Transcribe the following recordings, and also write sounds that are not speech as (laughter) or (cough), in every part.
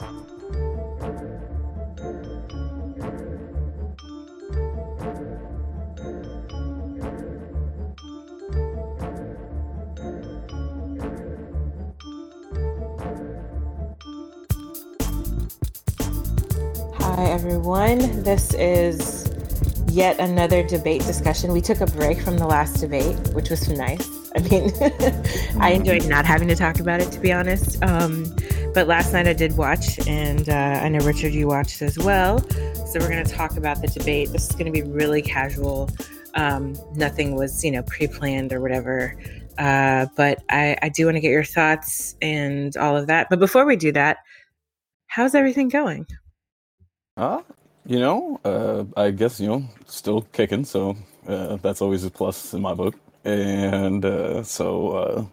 Hi, everyone. This is yet another debate discussion. We took a break from the last debate, which was nice. I mean, (laughs) I enjoyed not having to talk about it, to be honest. Um, but last night I did watch, and uh, I know Richard, you watched as well. So we're going to talk about the debate. This is going to be really casual. Um, nothing was, you know, pre-planned or whatever. Uh, but I, I do want to get your thoughts and all of that. But before we do that, how's everything going? Uh, you know, uh, I guess, you know, still kicking, so uh, that's always a plus in my book. And uh, so, uh,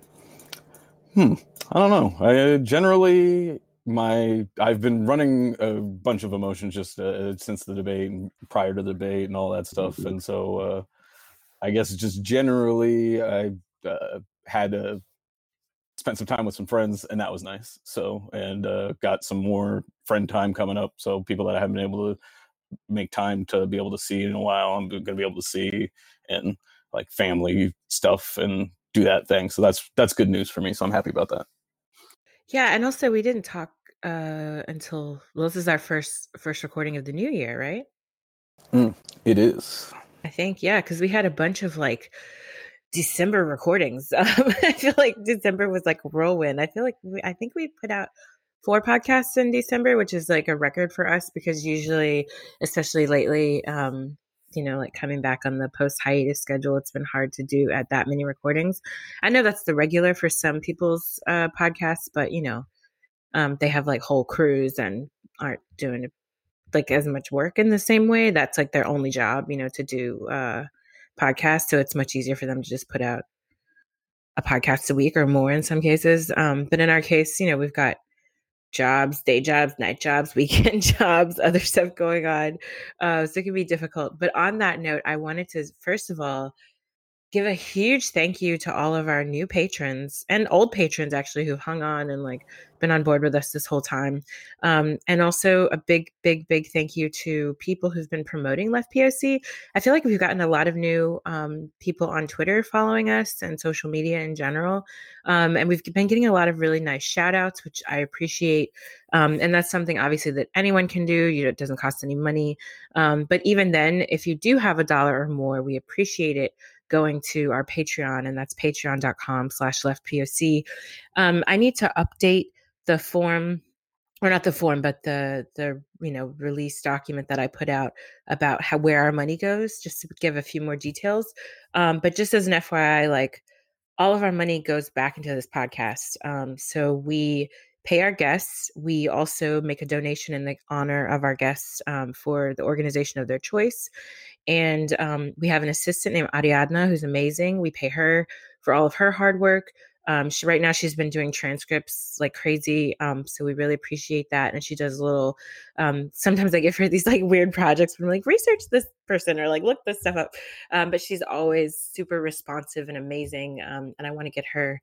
hmm, I don't know. I uh, generally, my I've been running a bunch of emotions just uh, since the debate and prior to the debate and all that stuff. And so, uh, I guess just generally, I uh, had to spend some time with some friends, and that was nice. So, and uh, got some more friend time coming up. So, people that I haven't been able to make time to be able to see in a while, I'm going to be able to see and like family stuff and do that thing. So that's that's good news for me. So I'm happy about that. Yeah, and also we didn't talk uh until well, this is our first first recording of the new year, right? Mm, it is. I think yeah, because we had a bunch of like December recordings. Um, (laughs) I feel like December was like whirlwind. I feel like we, I think we put out four podcasts in December, which is like a record for us because usually, especially lately, um, you know, like coming back on the post hiatus schedule, it's been hard to do at that many recordings. I know that's the regular for some people's uh, podcasts, but you know, um, they have like whole crews and aren't doing like as much work in the same way. That's like their only job, you know, to do uh, podcasts. So it's much easier for them to just put out a podcast a week or more in some cases. Um, but in our case, you know, we've got jobs, day jobs, night jobs, (laughs) weekend jobs, other stuff going on. Uh, so it can be difficult. But on that note, I wanted to, first of all, give a huge thank you to all of our new patrons and old patrons actually who've hung on and like been on board with us this whole time. Um, and also a big big big thank you to people who've been promoting left poc i feel like we've gotten a lot of new um, people on twitter following us and social media in general. Um, and we've been getting a lot of really nice shout outs which i appreciate. Um, and that's something obviously that anyone can do. You know, it doesn't cost any money. Um, but even then if you do have a dollar or more we appreciate it going to our Patreon, and that's patreon.com slash leftpoc. Um, I need to update the form or not the form, but the the you know release document that I put out about how where our money goes, just to give a few more details. Um, but just as an FYI, like all of our money goes back into this podcast. Um, so we pay our guests. We also make a donation in the honor of our guests um, for the organization of their choice. And um, we have an assistant named Ariadna who's amazing. We pay her for all of her hard work. Um, she right now she's been doing transcripts like crazy, um, so we really appreciate that. And she does a little. Um, sometimes I give her these like weird projects from like research this person or like look this stuff up. Um, but she's always super responsive and amazing, um, and I want to get her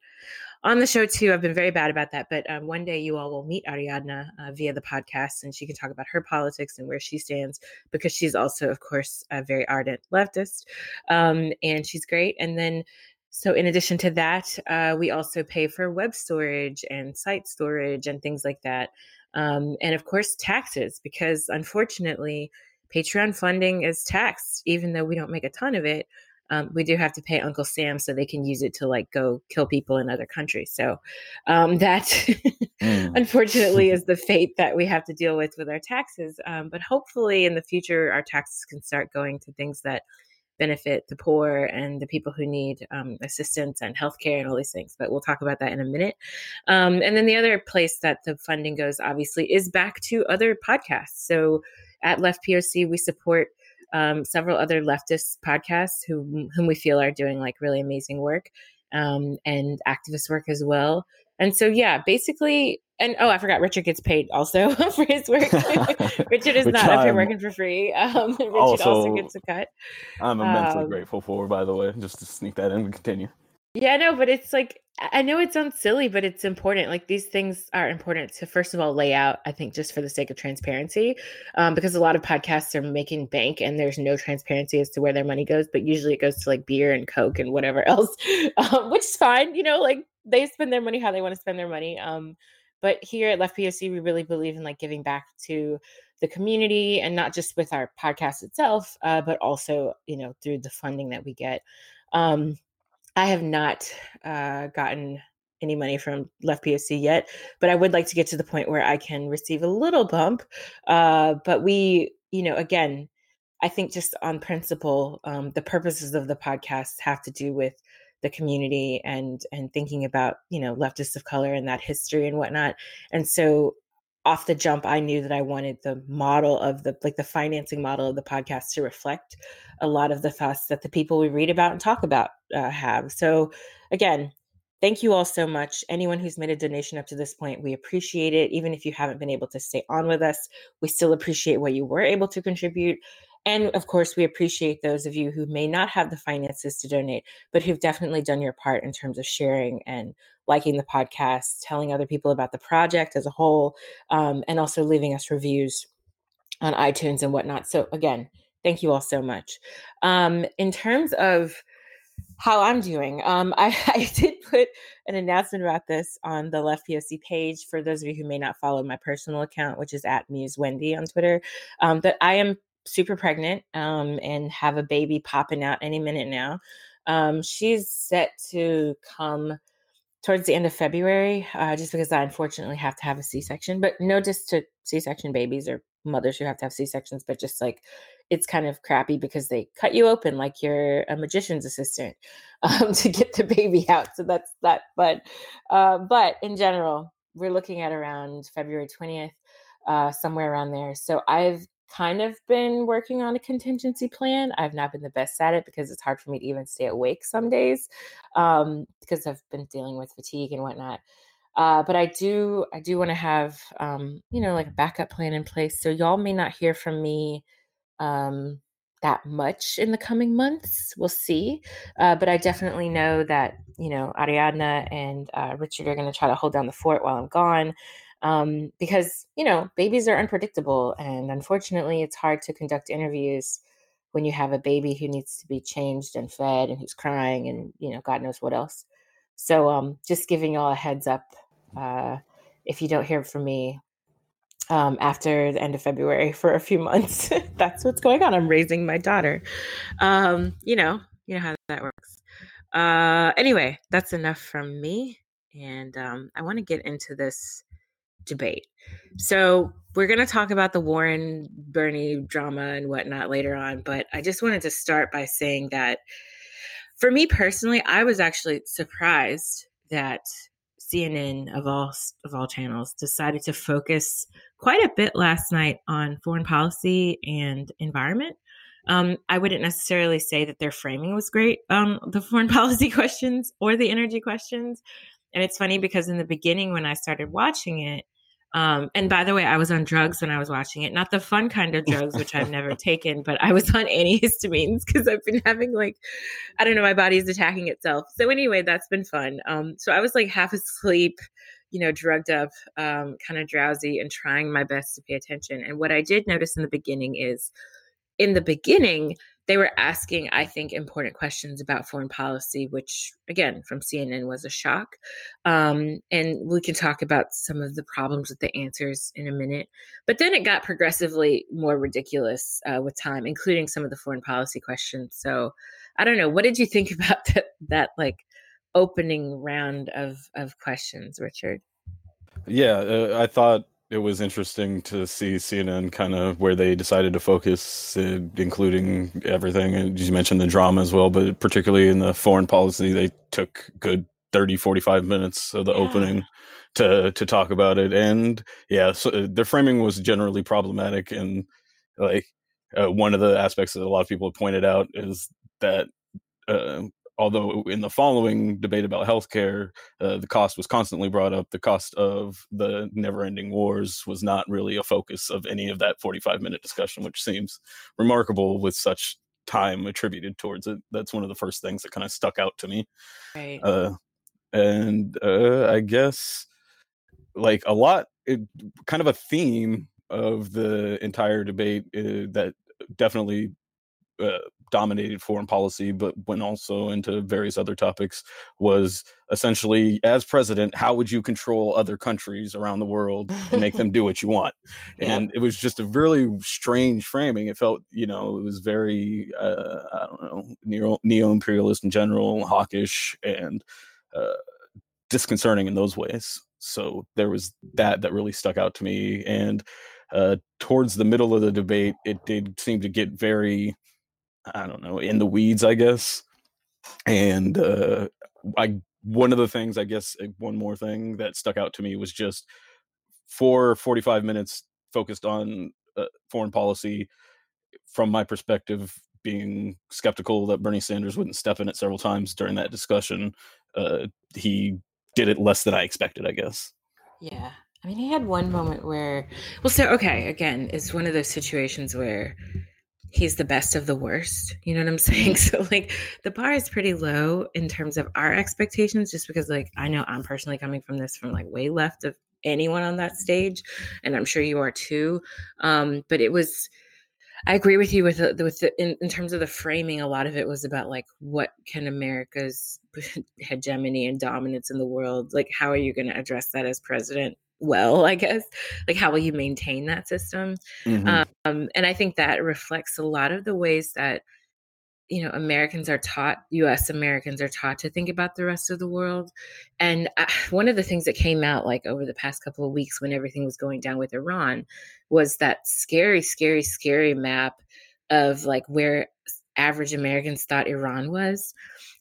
on the show too. I've been very bad about that, but um, one day you all will meet Ariadna uh, via the podcast, and she can talk about her politics and where she stands because she's also, of course, a very ardent leftist, um, and she's great. And then, so in addition to that, uh, we also pay for web storage and site storage and things like that, um, and of course taxes because unfortunately. Patreon funding is taxed, even though we don't make a ton of it um, we do have to pay Uncle Sam so they can use it to like go kill people in other countries. So um, that (laughs) mm. unfortunately (laughs) is the fate that we have to deal with with our taxes. Um, but hopefully in the future, our taxes can start going to things that benefit the poor and the people who need um, assistance and healthcare and all these things. But we'll talk about that in a minute. Um, and then the other place that the funding goes, obviously, is back to other podcasts. So at Left POC, we support um, several other leftist podcasts who whom we feel are doing like really amazing work um, and activist work as well. And so, yeah, basically, and oh, I forgot, Richard gets paid also (laughs) for his work. (laughs) Richard is not I'm, up here working for free. Um, (laughs) Richard also, also, gets a cut. I'm immensely um, grateful for, by the way, just to sneak that in and continue. Yeah, no, but it's like I know it sounds silly, but it's important. Like these things are important to first of all lay out. I think just for the sake of transparency, um, because a lot of podcasts are making bank and there's no transparency as to where their money goes. But usually it goes to like beer and coke and whatever (laughs) else, um, which is fine. You know, like they spend their money how they want to spend their money. Um, but here at Left POC, we really believe in like giving back to the community and not just with our podcast itself, uh, but also you know through the funding that we get. Um, I have not uh, gotten any money from Left POC yet, but I would like to get to the point where I can receive a little bump. Uh, but we, you know, again, I think just on principle, um, the purposes of the podcast have to do with the community and and thinking about you know leftists of color and that history and whatnot. And so off the jump i knew that i wanted the model of the like the financing model of the podcast to reflect a lot of the thoughts that the people we read about and talk about uh, have. So again thank you all so much. Anyone who's made a donation up to this point we appreciate it. Even if you haven't been able to stay on with us we still appreciate what you were able to contribute and of course, we appreciate those of you who may not have the finances to donate, but who've definitely done your part in terms of sharing and liking the podcast, telling other people about the project as a whole, um, and also leaving us reviews on iTunes and whatnot. So, again, thank you all so much. Um, in terms of how I'm doing, um, (laughs) I, I, did put an announcement about this on the Left POC page for those of you who may not follow my personal account, which is at Muse Wendy on Twitter. Um, but I am super pregnant um, and have a baby popping out any minute now. Um, she's set to come towards the end of February, uh, just because I unfortunately have to have a C section. But no just to C section babies or mothers who have to have C sections, but just like it's kind of crappy because they cut you open like you're a magician's assistant (laughs) um, to get the baby out. So that's that. But uh, but in general, we're looking at around February twentieth, uh, somewhere around there. So I've kind of been working on a contingency plan. I've not been the best at it because it's hard for me to even stay awake some days um, because I've been dealing with fatigue and whatnot. Uh, but I do, I do want to have, um, you know, like a backup plan in place. So y'all may not hear from me um, that much in the coming months. We'll see. Uh, but I definitely know that, you know, Ariadna and uh, Richard are going to try to hold down the fort while I'm gone um, because you know babies are unpredictable and unfortunately it's hard to conduct interviews when you have a baby who needs to be changed and fed and who's crying and you know god knows what else. So um, just giving y'all a heads up uh, if you don't hear from me um, after the end of february (laughs) for a few months (laughs) that's what's going on. I'm raising my daughter. Um, you know you know how that works. Uh, anyway that's enough from me and um, i want to get into this debate. So we're going to talk about the Warren Bernie drama and whatnot later on, but I just wanted to start by saying that for me personally, I was actually surprised that CNN of all of all channels decided to focus quite a bit last night on foreign policy and environment. Um, I wouldn't necessarily say that their framing was great, um, the foreign (laughs) policy questions or the energy questions. And it's funny because in the beginning, when I started watching it, um, and by the way, I was on drugs when I was watching it, not the fun kind of drugs, which I've never (laughs) taken, but I was on (laughs) antihistamines because I've been having like, I don't know, my body's attacking itself. So anyway, that's been fun. Um, so I was like half asleep, you know, drugged up, um, kind of drowsy and trying my best to pay attention. And what I did notice in the beginning is in the beginning, they were asking, I think, important questions about foreign policy, which, again, from CNN was a shock. Um, and we can talk about some of the problems with the answers in a minute. But then it got progressively more ridiculous uh, with time, including some of the foreign policy questions. So I don't know. What did you think (laughs) about that, that like opening round of, of questions, Richard? Yeah, uh, I thought it was interesting to see CNN kind of where they decided to focus, uh, including everything. And you mentioned the drama as well, but particularly in the foreign policy, they took good 30, 45 minutes of the yeah. opening to to talk about it. And yeah, so uh, their framing was generally problematic. And like uh, one of the aspects that a lot of people have pointed out is that uh, although in the following debate about healthcare, uh, the cost was constantly brought up. The cost of the never-ending wars was not really a focus of any of that 45-minute discussion, which seems remarkable with such time attributed towards it. That's one of the first things that kind of stuck out to me. Right. Uh, and uh, I guess like a lot, it, kind of a theme of the entire debate uh, that definitely uh, dominated foreign policy, but went also into various other topics, was essentially as president, how would you control other countries around the world and make them (laughs) do what you want? Yeah. And it was just a really strange framing. It felt, you know, it was very, uh, I don't know, neo imperialist in general, hawkish, and uh, disconcerting in those ways. So there was that that really stuck out to me. And uh, towards the middle of the debate, it did seem to get very I don't know, in the weeds, I guess. And uh, I one of the things, I guess, uh, one more thing that stuck out to me was just for 45 minutes focused on uh, foreign policy from my perspective being skeptical that Bernie Sanders wouldn't step in it several times during that discussion. Uh, he did it less than I expected, I guess. Yeah. I mean, he had one moment where, well, so, okay, again, it's one of those situations where he's the best of the worst. You know what I'm saying? (laughs) So like the bar is pretty low in terms of our expectations, just because like I know I'm personally coming from this from like way left of anyone on that stage, and I'm sure you are too. Um, but it was. I agree with you with the, with the, in, in terms of the framing. A lot of it was about like what can America's (laughs) hegemony and dominance in the world like? How are you going to address that as president? Well i guess like how will you maintain that system? Mm-hmm. um, and i think that reflects a lot of the ways that you know americans are taught us americans are taught to think about the rest of the world. And I, (sighs) one of the things that came out like over the past couple of weeks when everything was going down with iran was that scary scary scary map of like where average americans thought iran was.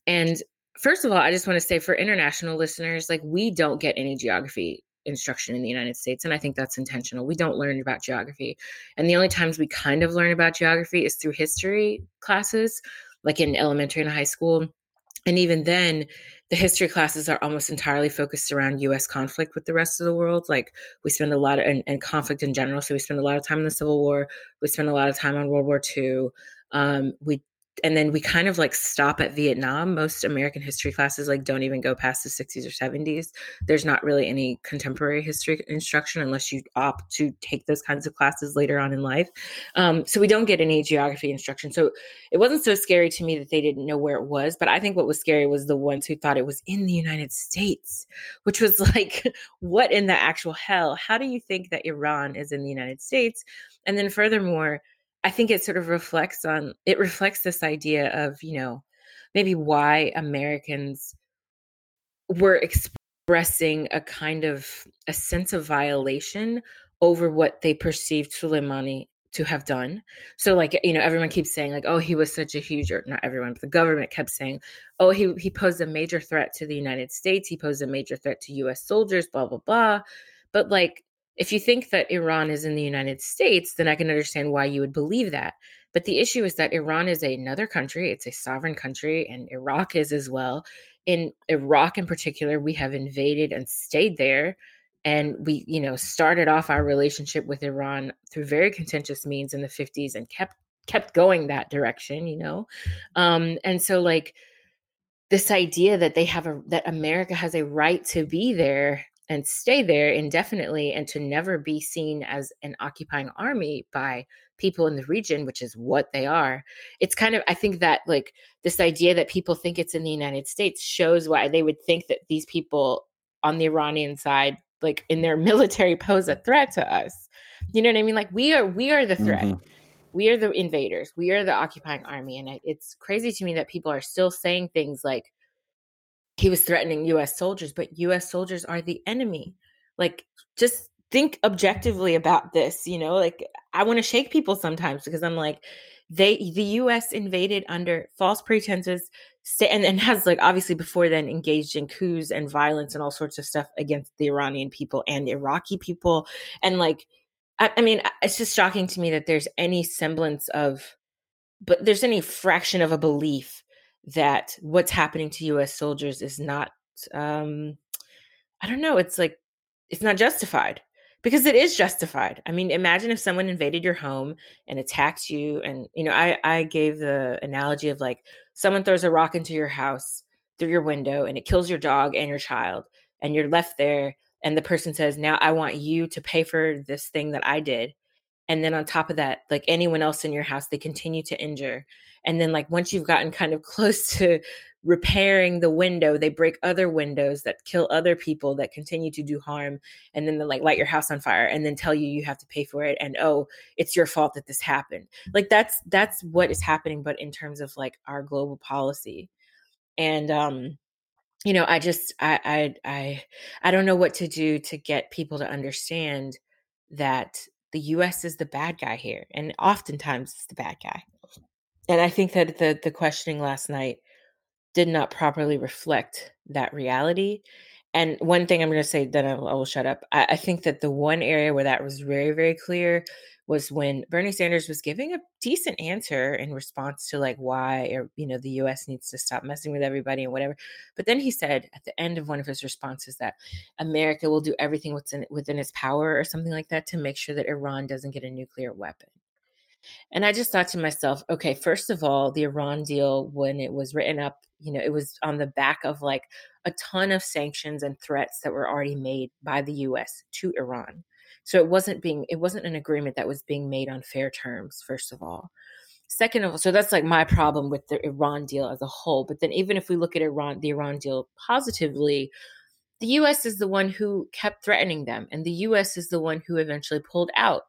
And first of all i just want to say for international listeners like we don't get any geography instruction in the United States. And I think that's intentional. We don't learn about geography. And the only times we kind of learn about geography is through history classes, like in elementary and high school. And even then, the history classes are almost entirely focused around US conflict with the rest of the world. Like we spend a lot of, and, and conflict in general. So we spend a lot of time in the Civil War. We spend a lot of time on World War II. Um, we and then we kind of like stop at Vietnam. Most American history classes like don't even go past the 60s or 70s. There's not really any contemporary history instruction unless you opt to take those kinds of classes later on in life. Um, so we don't get any geography instruction. So it wasn't so scary to me that they didn't know where it was. But I think what was scary was the ones who thought it was in the United States, which was (laughs) like, what in the actual hell? How do you think that Iran is in the United States? And then furthermore, I think it sort of reflects on it reflects this idea of, you know, maybe why Americans were expressing a kind of a sense of violation over what they perceived Soleimani to have done. So like, you know, everyone keeps saying like, oh, he was such a huge or not everyone, but the government kept saying, oh, he he posed a major threat to the United States, he posed a major threat to US soldiers, blah blah blah. But like if you think that Iran is in the United States, then I can understand why you would believe that. But the issue is that Iran is another country, it's a sovereign country, and Iraq is as well. In Iraq, in particular, we have invaded and stayed there. And we, you know, started off our relationship with Iran through very contentious means in the 50s and kept kept going that direction, you know. Um, and so like this idea that they have a that America has a right to be there and stay there indefinitely and to never be seen as an occupying army by people in the region which is what they are. It's kind of i think that like this idea that people think it's in the united states shows why they would think that these people on the iranian side like in their (laughs) military pose a threat to us. You know what i mean? Like we are we are the threat. Mm-hmm. we are the invaders. We are the occupying army. And it's crazy to me that people are still saying things like he was threatening US soldiers, but US soldiers are the enemy. Like, just think objectively about this, you know? Like, I want to shake people sometimes because I'm like, they the US invaded under false pretenses and, and has like obviously before then engaged in coups and violence and all sorts of stuff against the Iranian people and Iraqi people. And like I, I mean, it's just shocking to me that there's any semblance of but there's any fraction of a belief that what's happening to US soldiers is not um I don't know, it's like it's not justified because it is justified. I mean, imagine if someone invaded your home and attacked you and you know, I I gave the analogy of like someone throws a rock into your house through your window and it kills your dog and your child and you're left there and the person says now i want you to pay for this thing that i did and then on top of that like anyone else in your house they continue to injure and then like once you've gotten kind of (laughs) close to repairing the window they break other windows that kill other people that continue to do harm and then they like light your house on fire and then tell you you have to pay for it and oh it's your fault that this happened. Like that's that's what is happening but in terms of like our global policy and um you know i just i i i, I don't know what to do to get people to understand that the us is the bad guy here and oftentimes it's the bad guy and i think that the the questioning last night did not properly reflect that reality. And one thing I'm going to say, then I will, shut up. I, I, think that the one area where that was very, very clear was when Bernie Sanders was giving a decent answer in response to like why, or you know, the U.S. needs to stop messing with everybody and whatever. But then he said at the end of one of his responses that America will do everything within within its power or something like that to make sure that Iran doesn't get a nuclear weapon. And I just thought to myself, okay, first of all, the Iran deal, when it was written up, you know, it was on the back of like a ton of sanctions and threats that were already made by the US to Iran. So it wasn't being, it wasn't an agreement that was being made on fair terms, first of all. Second of all, so that's like my problem with the Iran deal as a whole. But then even if we look at Iran, the Iran deal positively, the US is the one who kept threatening them, and the US is the one who eventually pulled out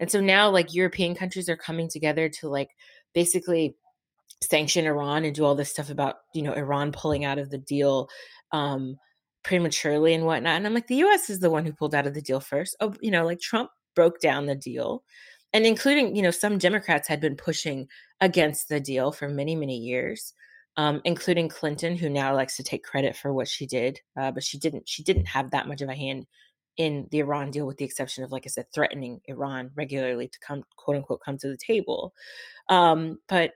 and so now like European countries are coming together to like basically sanction Iran and do all this stuff about, you know, Iran pulling out of the deal um prematurely and whatnot. And I'm like, the US is the one who pulled out of the deal first. Oh, you know, like Trump broke down the deal. And including, you know, some Democrats had been pushing against the deal for many, many years. Um, including Clinton, who now likes to take credit for what she did, uh, but she didn't. She didn't have that much of a hand in the Iran deal, with the exception of, like I said, threatening Iran regularly to come, quote unquote, come to the table. Um, but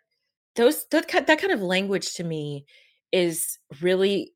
those that, that kind of language to me is really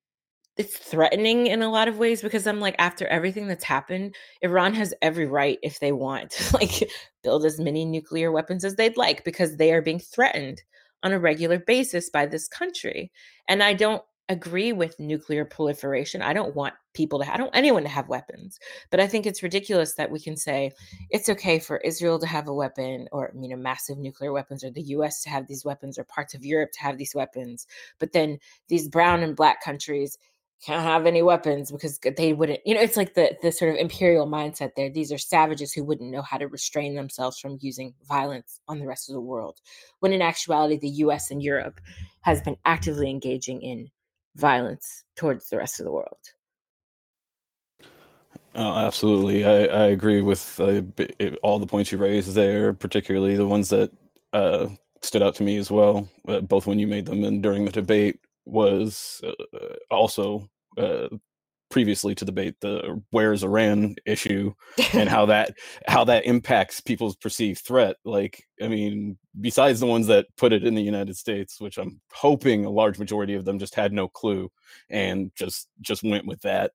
it's threatening in a lot of ways because I'm like, after everything that's happened, Iran has every right, if they want, (laughs) to like build as many nuclear weapons as they'd like because they are being threatened on a regular basis by this country. And I don't agree with nuclear proliferation. I don't want people to I don't anyone to have weapons. But I think it's ridiculous that we can say it's okay for Israel to have a weapon or you know massive nuclear weapons or the US to have these weapons or parts of Europe to have these weapons. But then these brown and black countries can't have any weapons because they wouldn't you know it's like the the sort of imperial mindset there these are savages who wouldn't know how to restrain themselves from using violence on the rest of the world when in actuality the US and Europe has been actively engaging in violence towards the rest of the world. Oh, absolutely. I, I agree with uh, all the points you raised there, particularly the ones that uh, stood out to me as well, uh, both when you made them and during the debate, was uh, also uh, previously to debate the where's Iran issue and (laughs) how that how that impacts people's perceived threat. Like, I mean, besides the ones that put it in the United States, which I'm hoping a large majority of them just had no clue and just just went with that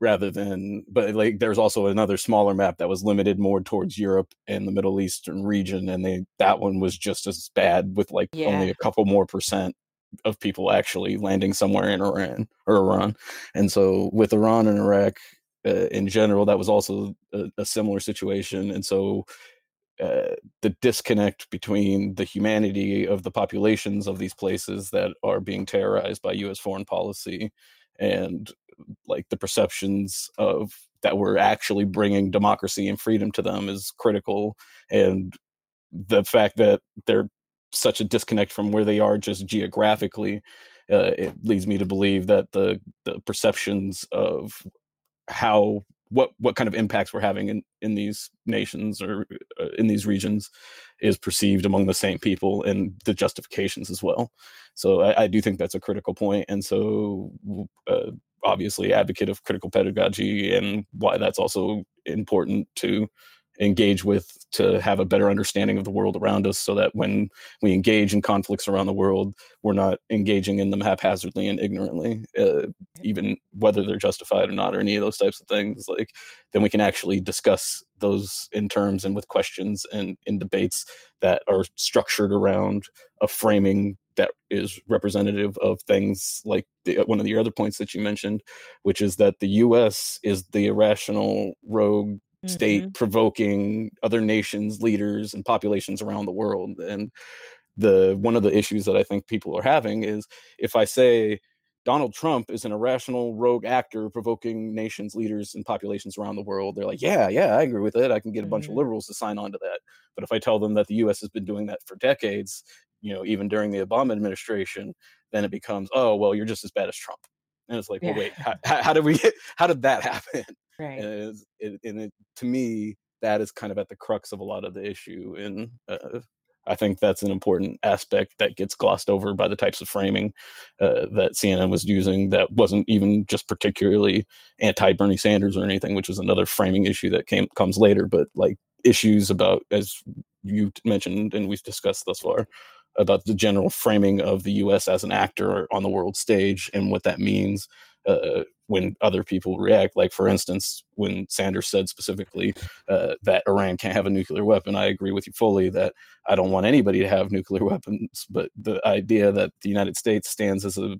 rather than but like there's also another smaller map that was limited more towards Europe and the Middle Eastern region and they that one was just as bad with like yeah. only a couple more percent of people actually landing somewhere in Iran or Iran. And so with Iran and Iraq uh, in general, that was also a, a similar situation. And so uh, the disconnect between the humanity of the populations of these places that are being terrorized by U.S. foreign policy and like the perceptions of that we're actually bringing democracy and freedom to them is critical and the fact that they're such a disconnect from where they are just geographically uh, it leads me to believe that the the perceptions of how what what kind of impacts we're having in in these nations or uh, in these regions is perceived among the same people and the justifications as well. So i, I do think that's a critical point and so uh, obviously advocate of critical pedagogy and why that's also important to engage with to have a better understanding of the world around us so that when we engage in conflicts around the world we're not engaging in them haphazardly and ignorantly uh, even whether they're justified or not or any of those types of things like then we can actually discuss those in terms and with questions and in debates that are structured around a framing that is representative of things like the, one of the other points that you mentioned, which is that the U.S. is the irrational rogue state mm-hmm. provoking other nations, leaders, and populations around the world. And the one of the issues that I think people are having is if I say Donald Trump is an irrational rogue actor provoking nations, leaders, and populations around the world. They're like, yeah, yeah, I agree with it. I can get a bunch mm-hmm. of liberals to sign on to that. But if I tell them that the U.S. has been doing that for decades, you know, even during the Obama administration, then it becomes, oh, well, you're just as bad as Trump. And it's like, yeah. well, wait, how, how, did we, how did that (laughs) happen? Right. And, it, and it, to me, that is kind of at the crux of a lot of the issue. And uh, I think that's an important aspect that gets glossed over by the types of framing uh, that CNN was using that wasn't even just particularly anti Bernie Sanders or anything, which is another framing issue that came comes later, but like issues about as you mentioned and we've discussed thus far about the general framing of the US as an actor on the world stage and what that means uh, when other people react. Like, for instance, when Sanders said specifically uh, that Iran can't have a nuclear weapon, I agree with you fully that I don't want anybody to have nuclear (laughs) weapons. But the idea that the United States stands as a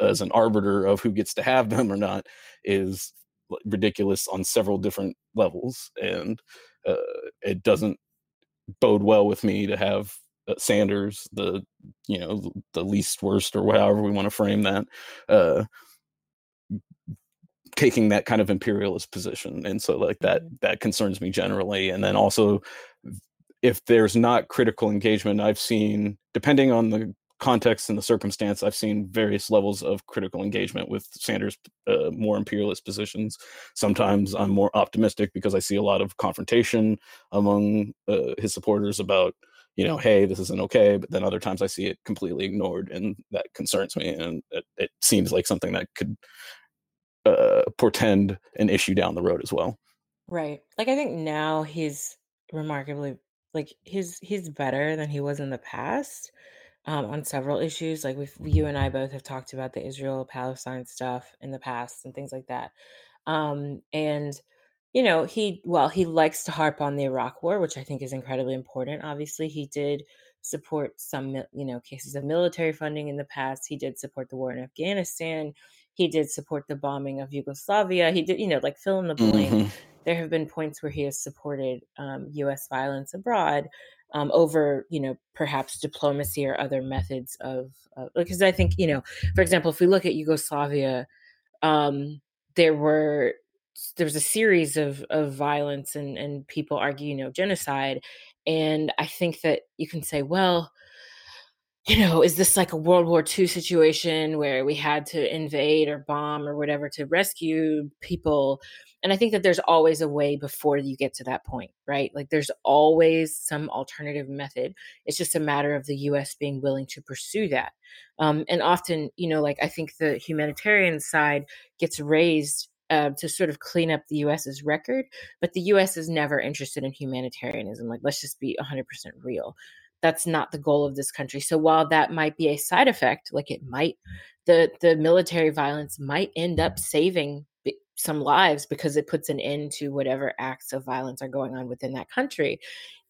as an arbiter of who gets to have them or not is ridiculous on several different levels, and uh, it doesn't bode well with me to have uh, Sanders, the you know the least worst or however we want to frame that, uh, taking that kind of imperialist position and so like that mm-hmm. that concerns me generally and then also if there's not critical engagement i've seen depending on the context and the circumstance i've seen various levels of critical engagement with sanders uh, more imperialist positions sometimes i'm more optimistic because i see a lot of confrontation among uh, his supporters about you know hey this isn't okay but then other times i see it completely ignored and that concerns me and it, it seems like something that could uh, portend an issue down the road as well. Right. Like I think now he's remarkably like he's he's better than he was in the past um, on several issues. Like we you and I both have talked about the Israel Palestine stuff in the past and things like that. Um, and you know he well he likes to harp on the Iraq War, which I think is incredibly important. Obviously, he did support some you know cases of military funding in the past. He did support the war in Afghanistan he did support the bombing of Yugoslavia. He did, you know, like fill in the blank. Mm-hmm. There have been points where he has supported um, U.S. violence abroad um, over, you know, perhaps diplomacy or other methods of, uh, because I think, you know, for example, if we look at Yugoslavia, um, there were there was a series of of violence and and people argue, you know, genocide, and I think that you can say, well, you know, is this like a World War II situation where we had to invade or bomb or whatever to rescue people? And I think that there's always a way before you get to that point, right? Like there's always some alternative method. It's just a matter of the US being willing to pursue that. Um, and often, you know, like I think the humanitarian side gets raised uh, to sort of clean up the US's record, but the US is never interested in humanitarianism. Like, let's just be 100% real that's not the goal of this country. So while that might be a side effect, like it might, the the military violence might end up saving some lives because it puts an end to whatever acts of violence are going on within that country.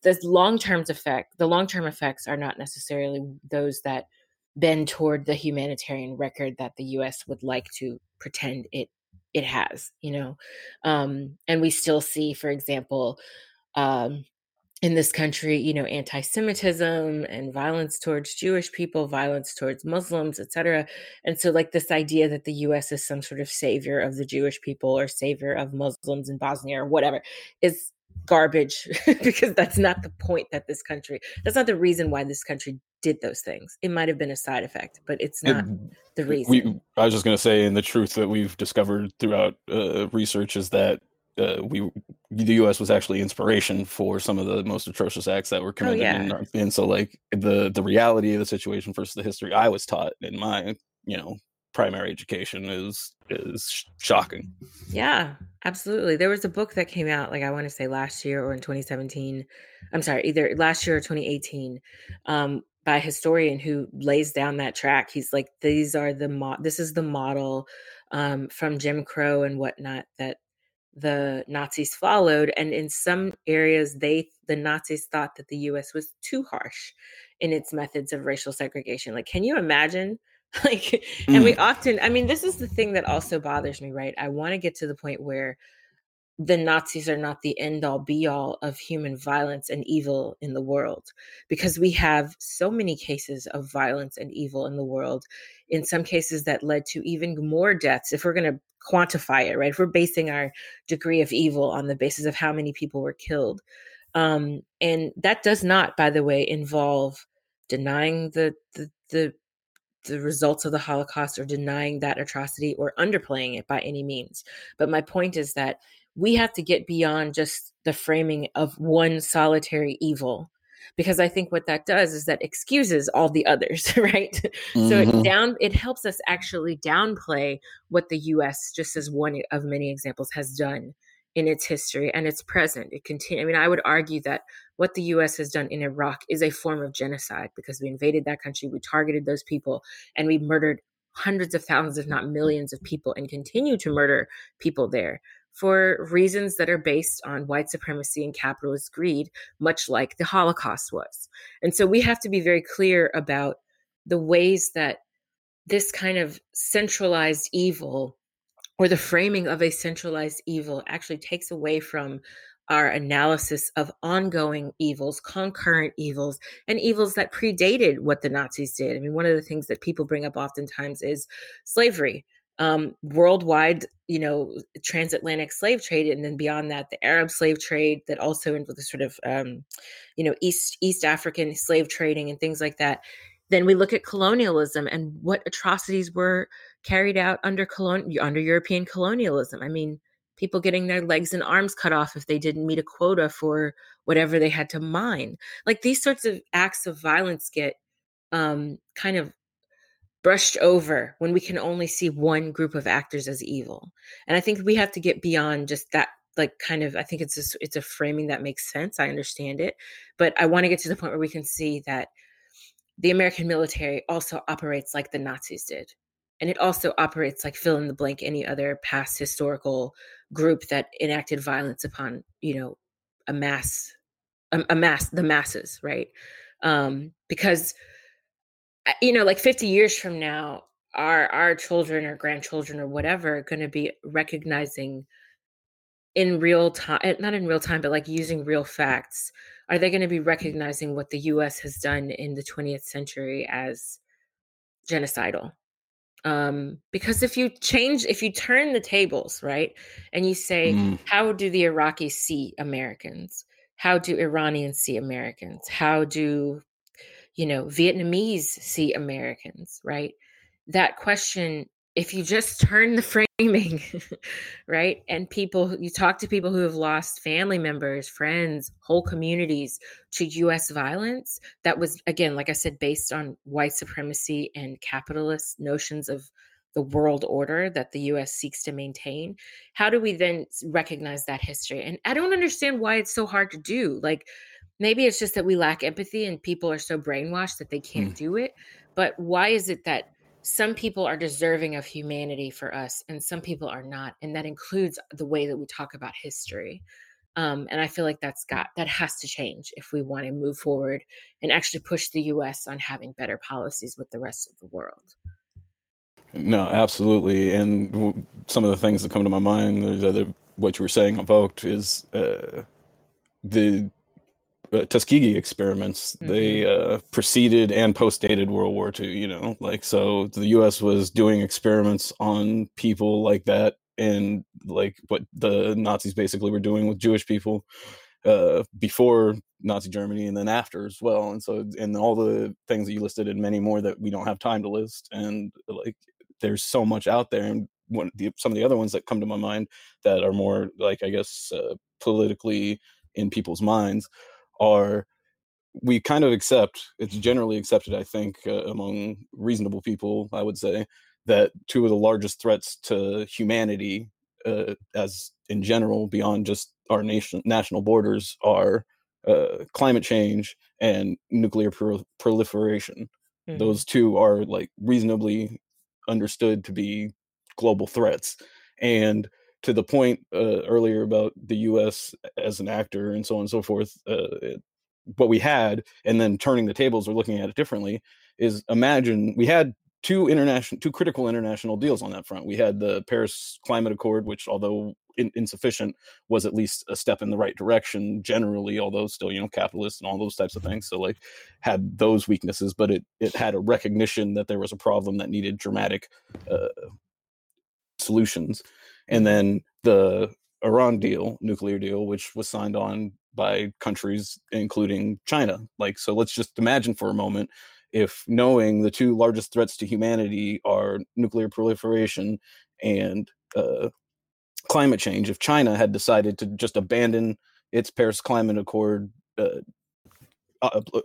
The long term effect, the long term effects are not necessarily those that bend toward the humanitarian record that the U.S. would like to pretend it it has. You know, um, and we still see, for example. Um, in this country, you know, anti-Semitism and violence towards Jewish people, violence towards Muslims, etc. And so, like this idea that the U.S. is some sort of savior of the Jewish people or savior of Muslims in Bosnia or whatever is garbage (laughs) because that's not the point that this country. That's not the reason why this country did those things. It might have been a side effect, but it's not it, the reason. We, I was just going to say, and the truth that we've discovered throughout uh, research is that uh, we the U.S. was actually inspiration for some of the most atrocious acts that were oh, committed, oh, yeah. in, and so like the the reality of the situation versus the history I was taught in my you know primary education is is shocking. Yeah, absolutely. There was a book that came out like I want to say last year or in 2017. I'm sorry, either last year or 2018. Um, by a historian who lays down that track. He's like, these are the mo- this is the model um, from Jim Crow and whatnot that the Nazis followed. And in some areas, they the Nazis thought that the US was too harsh in its methods of racial segregation. Like, can you imagine? (laughs) Like, and we Mm. often, I mean, this is the thing that also bothers me, right? I want to get to the point where the Nazis are not the end all be all of human violence and evil in the world because we have so many cases of violence and evil in the world. In some cases, that led to even more deaths. If we're going to quantify it, right? If we're basing our degree of evil on the basis of how many people were killed. Um, and that does not, by the way, involve denying the, the, the the results of the Holocaust or denying that atrocity or underplaying it by any means. But my point is that we have to get beyond just the framing of one solitary evil because I think what that does is that excuses all the others, (laughs) right? Mm-hmm. So it Mhm. down it helps us actually downplay what the US just as one of many examples has done in its history and its present. It continue I mean I would argue that what the US has done in Iraq is a form of genocide because we invaded that country, we targeted those people and we murdered hundreds of thousands if not millions of people and continue to murder people there for reasons that are based on white supremacy and capitalist greed, much like the Holocaust was. And so we have to be very clear about the ways that this kind of centralized evil or the framing of a centralized evil actually takes away from our analysis of ongoing evils, concurrent evils, and evils that predated what the Nazis did. I mean, one of the things that people bring up oftentimes is slavery um, worldwide, you know, transatlantic slave trade, and then beyond that, the Arab slave trade that also into the sort of, um, you know, East East African slave trading and things like that. Then we look at colonialism and what atrocities were carried out under colon under European colonialism. I mean, people getting their legs and arms cut off if they didn't meet a quota for whatever they had to mine. Like these sorts of acts of violence get um, kind of brushed over when we can only see one group of actors as evil. And I think we have to get beyond just that like kind of I think it's a, it's a framing that makes sense. I understand it, but I want to get to the point where we can see that the American military also operates like the Nazis did. And it also operates like fill in the blank any other past historical group that enacted violence upon, you know, a mass a, a mass the masses, right? Um because you know like 50 years from now our our children or grandchildren or whatever are going to be recognizing in real time not in real time but like using real facts. Are they going to be recognizing what the US has done in the 20th century as genocidal? Um because if you change if you turn the tables right and you say Mm. how do the iraqis see americans? How do iranians see americans? How do you know, Vietnamese see Americans, right? That question, if you just turn the framing, (laughs) right? And people, you talk to people who have lost family members, friends, whole communities to US violence, that was, again, like I said, based on white supremacy and capitalist notions of the world order that the US seeks to maintain. How do we then recognize that history? And I don't understand why it's so hard to do. Like, maybe it's just that we lack empathy and people are so brainwashed that they can't Hmm. do it but why is it that some people are deserving of humanity for us and some people are not and that includes the way that we talk about history um, and i feel like that's got that has to change if we want to move forward and actually push the us on having better policies with the rest of the world No, absolutely. And w- some of the things that come to my mind, other, what you were saying evoked is uh, the uh, Tuskegee experiments. They uh, preceded and postdated World War II. You know, like so the U.S. was doing experiments on people like that, and like what the Nazis basically were doing with Jewish people uh, before Nazi Germany and then after as well. And so, and all the things that you listed and many more that we don't have time to list. And like, there's so much out there. And one, the, some of the other ones that come to my mind that are more like, I guess, uh, politically in people's minds are we kind of accept, it's generally accepted, I think, uh, among reasonable people, I would say, that two of the largest threats to humanity uh, as in general beyond just our nation national borders are uh, climate change and nuclear pro- proliferation. Mhm. Those two are like reasonably understood to be global threats, and to the point uh, earlier about the U.S. as an actor and so on and so forth, uh, what we had, and then turning the tables or looking at it differently, is imagine we had two international, two critical international deals on that front. We had the Paris Climate Accord, which, although in, insufficient, was at least a step in the right direction generally, although still, you know, capitalist and all those types of things. So, like, had those weaknesses, but it it had a recognition that there was a problem that needed dramatic uh, solutions. And mm-hmm. then the Iran deal, nuclear deal, which was signed on by countries including China. Like, so let's just imagine for a moment if knowing the two largest threats to humanity are nuclear proliferation and uh, climate change, if China had decided to just abandon its Paris Climate Accord uh,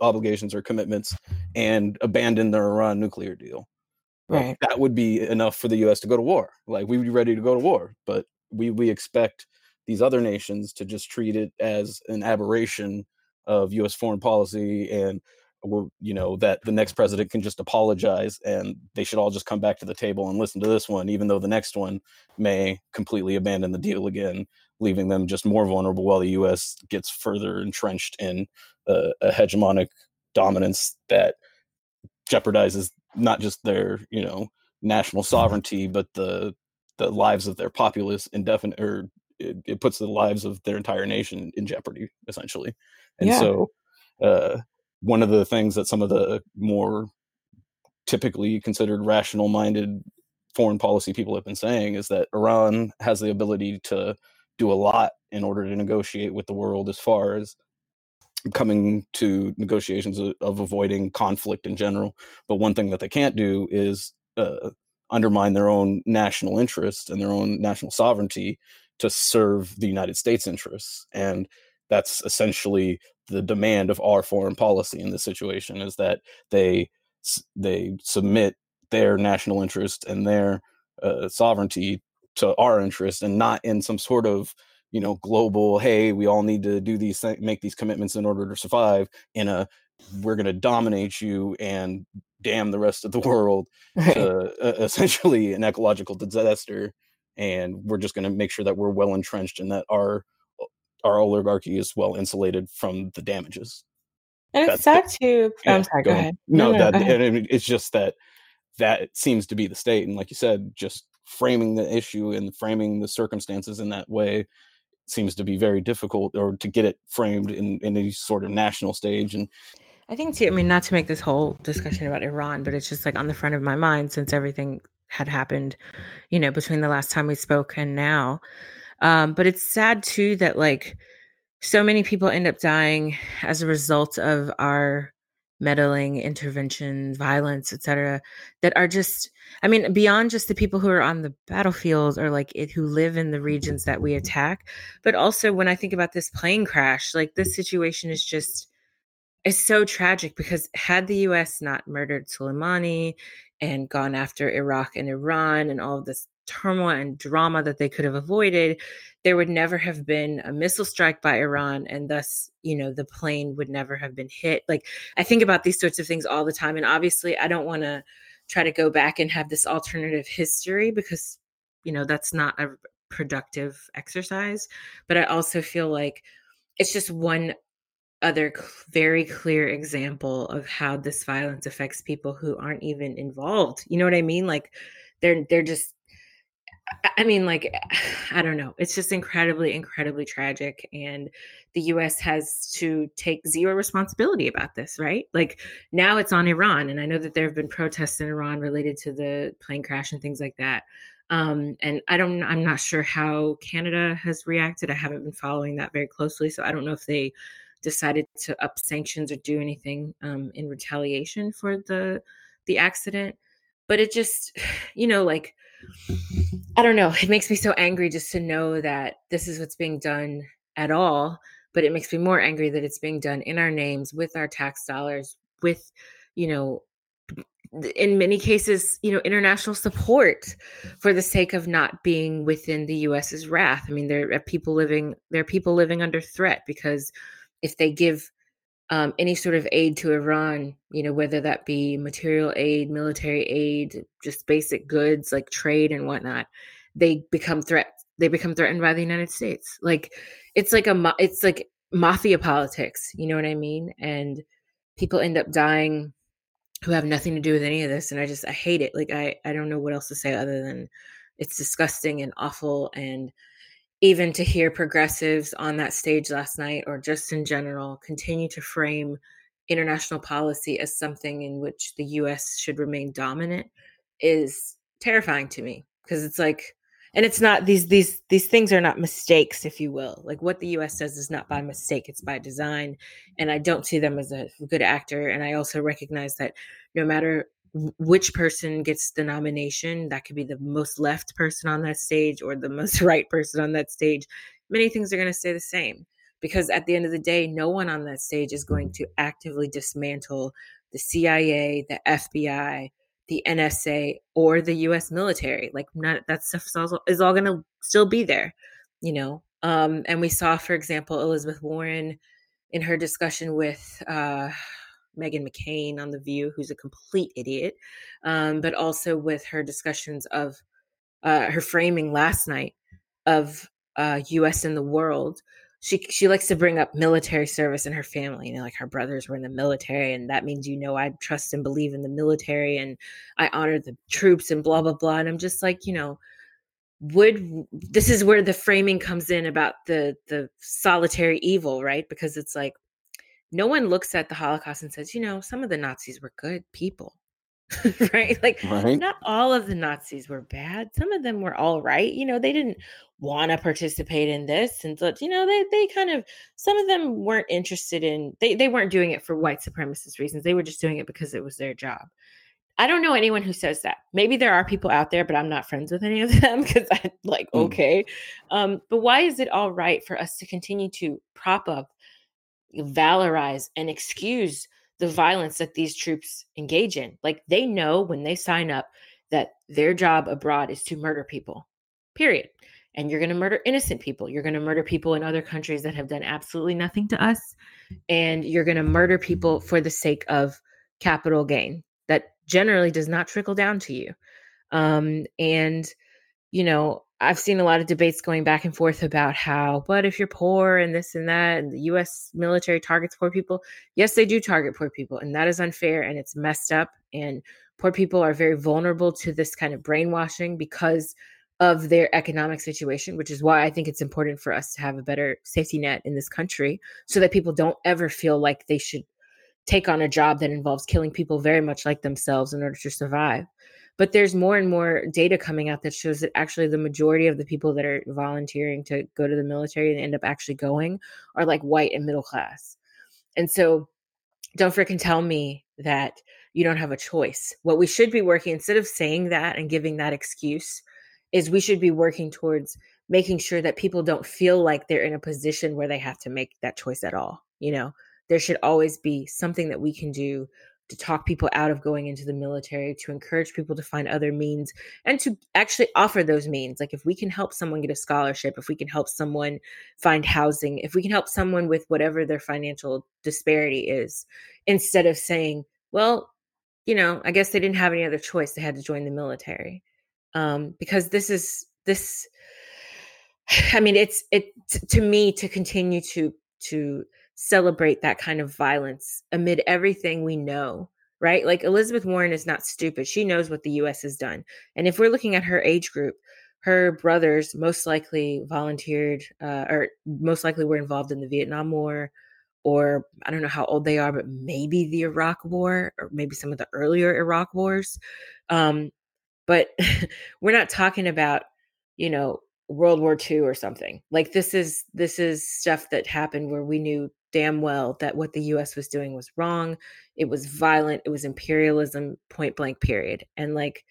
obligations or commitments and abandon the Iran nuclear deal, right. that would be enough for the U.S. to go to war. Like we'd be ready to go to war, but we we expect these other nations to just treat it as an aberration of U.S. foreign policy and you know that the next president can just apologize and they should all just come back to the table and listen to this one even though the next one may completely abandon the deal again leaving them just more vulnerable while the us gets further entrenched in a hegemonic dominance that jeopardizes not just their you know national sovereignty but the the lives of their populace indefinite or it, it puts the lives of their entire nation in jeopardy essentially and yeah. so uh one of the things that some of the more typically considered rational minded foreign policy people have been saying is that Iran has the ability to do a lot in order to negotiate with the world as far as coming to negotiations of, avoiding conflict in general. But one thing that they can't do is uh, undermine their own national interest and their own national sovereignty to serve the United States interests. And that's essentially the demand of our foreign policy in this situation is that they they submit their national interest and their uh, sovereignty to our interest and not in some sort of you know global hey we all need to do these th- make these commitments in order to survive in a we're going to dominate you and damn the rest of the (laughs) world right. to uh, essentially an ecological disaster and we're just going to make sure that we're well entrenched and that our our oligarchy is well insulated from the damages. And it's sad to. Yeah, I'm sorry. Go, go ahead. No, no, no that and it's just that that seems to be the state, and like you said, just framing the issue and framing the circumstances in that way seems to be very difficult, or to get it framed in in any sort of national stage. And I think too. I mean, not to make this whole discussion about Iran, but it's just like on the front of my mind since everything had happened, you know, between the last time we spoke and now. Um, but it's sad too that like so many people end up dying as a result of our meddling intervention violence etc that are just i mean beyond just the people who are on the battlefield or like it, who live in the regions that we attack but also when i think about this plane crash like this situation is just is so tragic because had the us not murdered soleimani and gone after iraq and iran and all of this turmoil and drama that they could have avoided, there would never have been a missile strike by Iran, and thus, you know, the plane would never have been hit. Like, I think about these sorts of things all the time. And obviously, I don't want to try to go back and have this alternative history because, you know, that's not a productive exercise. But I also feel like it's just one other very clear example of how this violence affects people who aren't even involved. You know what I mean? Like, they're they're just I mean, like, (sighs) I don't know. It's just incredibly, incredibly tragic. And the US has to take zero responsibility about this, right? Like, now it's on Iran. And I know that there have been protests in Iran related to the plane crash and things like that. Um, and I don't, I'm not sure how Canada has reacted. I haven't been following that very closely. So I don't know if they decided to up sanctions or do anything um, in retaliation for the the accident. But it just, (sighs) you know, like, I don't know. It makes me so angry just to know that this is what's being done at all. But it makes me more angry that it's being done in our names with our tax dollars, with, you know, in many cases, you know, international support for the sake of not being within the US's wrath. I mean, there are people living there are people living under threat because if they give um, any sort of aid to Iran, you know, whether that be material aid, military aid, just basic goods like trade and whatnot, they become threats. they become threatened by the United States. Like it's like a it's like mafia politics, you know what I mean? And people end up dying who have nothing to do with any of this and I just I hate it. Like I I don't know what else to say other than it's disgusting and awful and even to hear progressives on that stage last night or just in general continue to frame international policy as something in which the US should remain dominant is terrifying to me because it's like and it's not these these these things are not mistakes if you will. Like what the us does is not by mistake it's by design and i don't see them as a good actor and i also recognize that no matter which person gets the nomination that could be the most left person on that stage or the most (laughs) right person on that stage many things are going to stay the same because at the end of the day no one on that stage is going to actively dismantle the cia the fbi the NSA or the US military. Like not, that stuff is all, is all going to still be there, you know. Um, and we saw, for example, Elizabeth Warren in her discussion with uh, Meghan McCain on The View, who's a complete idiot, um, but also with her discussions of uh, her framing last night of uh, U.S. in the world, she she likes to bring up military service in her family. You know, like her brothers were in the military, and that means you know I trust and believe in the military, and I honor the troops, and blah blah blah. And I'm just like, you know, would this is where the framing comes in about the the solitary evil, right? Because it's like no one looks at the Holocaust and says, you know, some of the Nazis were good people. (laughs) right? (laughs) Like, right? not all of the Nazis were bad. Some of them were all right. You know, they didn't want to participate in this, and so, you know, they they kind of some of them weren't interested in. They they weren't doing it for white supremacist reasons. They were just doing it because it was their job. I don't know anyone who says that. Maybe there are people out there, but I'm not friends with any of (laughs) them because I like mm. okay. Um, but why is it all right for us to continue to prop up, valorize, and excuse? the violence that these troops engage in. Like they know when they sign up that their job abroad is to murder people, period. And you're going to murder innocent people. You're going to murder people in other countries that have done absolutely nothing to us. And you're going to murder people for the sake of capital gain that generally does not trickle down to you. Um, and, you know, I've seen a lot of debates going back and forth about how, but if you're poor and this and that, and the US military targets poor people, yes, they do target poor people, and that is unfair and it's messed up. And poor people are very vulnerable to this kind of brainwashing because of their economic situation, which is why I think it's important for us to have a better safety net in this country so that people don't ever feel like they should take on a job that involves killing people very much like themselves in order to survive. But there's more and more data coming out that shows that actually the majority of the people that are volunteering to go to the military and end up actually going are like white and middle class. And so don't freaking tell me that you don't have a choice. What we should be working instead of saying that and giving that excuse is we should be working towards making sure that people don't feel like they're in a position where they have to make that choice at all. You know, there should always be something that we can do to talk people out of going into the military, to encourage people to find other means, and to actually offer those means. Like if we can help someone get a scholarship, if we can help someone find housing, if we can help someone with whatever their financial disparity is, instead of saying, well, you know, I guess they didn't have any other choice. They had to join the military. Um, because this is this (sighs) I mean, it's it to me to continue to to celebrate that kind of violence amid everything we know, right? Like Elizabeth Warren is not stupid. She knows what the US has done. And if we're looking at her age group, her brothers most likely volunteered uh, or most likely were involved in the Vietnam War or I don't know how old they are, but maybe the Iraq War or maybe some of the earlier Iraq wars. Um, but (laughs) we're not talking about, you know, World War II or something. Like this is this is stuff that happened where we knew damn well that what the US was doing was wrong. It was violent, it was imperialism, point blank, period. And like,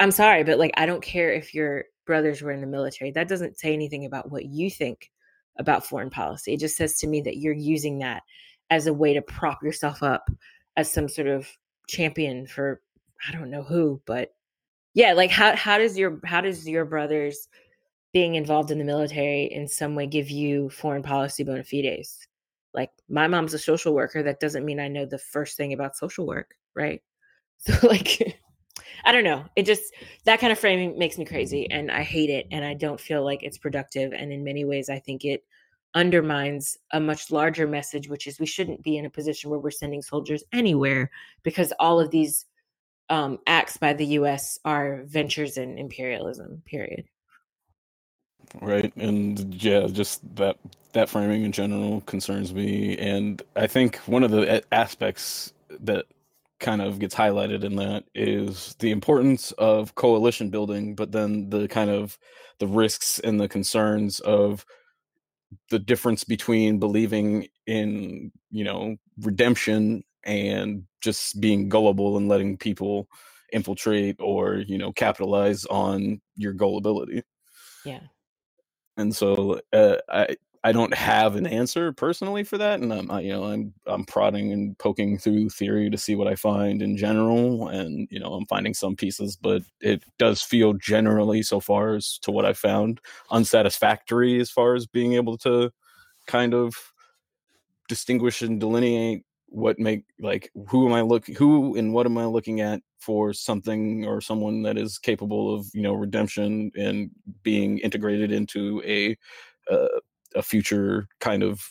I'm sorry, but like, I don't care if your brothers were in the military. That doesn't say anything about what you think about foreign policy. It just says to me that you're using that as a way to prop yourself up as some sort of champion for I don't know who, but yeah, like how how does your how does your brothers being involved in the military in some way give you foreign policy bona fides? Like my mom's a social worker that doesn't mean i know the first thing about social work right (laughs) so like I don't know. It just that kind of framing makes me crazy and I hate it and I don't feel like it's productive and in many ways I think it undermines a much larger message which is we shouldn't be in a position where we're sending soldiers anywhere because all of these um, acts by the US are ventures in imperialism period right? And yeah just that that framing in general concerns me. And i think one of the aspects that kind of gets highlighted in that is the importance of coalition building but then the kind of the risks and the concerns of the difference between believing in you know redemption and just being gullible and letting people infiltrate or you know capitalize on your gullibility. Yeah and so uh, I I don't have an answer personally for that, and I'm you know I'm I'm prodding and poking through theory to see what I find in general, and you know I'm finding some pieces, but it does feel generally so far as to what I found unsatisfactory as far as being able to kind of distinguish and delineate what make like who am I look who and what am I looking at for something or someone that is capable of you know redemption and being integrated into a uh, a future kind of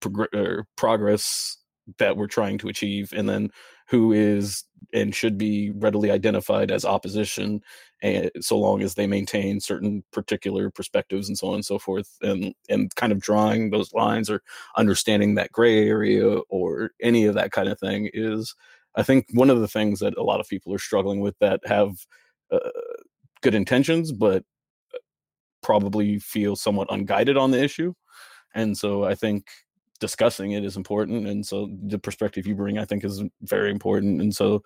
prog- progress that we're trying to achieve and then who is and should be readily identified as opposition and so long as they maintain certain particular perspectives and so on and so forth and and kind of drawing those lines or understanding that gray area or any of that kind of thing is i think one of the things that a lot of people are struggling with that have uh, good intentions but uh, probably feel somewhat unguided on the issue. And so i think discussing it is important and so the perspective you bring i think is very important and so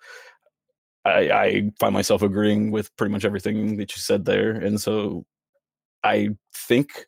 I, I find myself agreeing with pretty much everything that you said there and so i think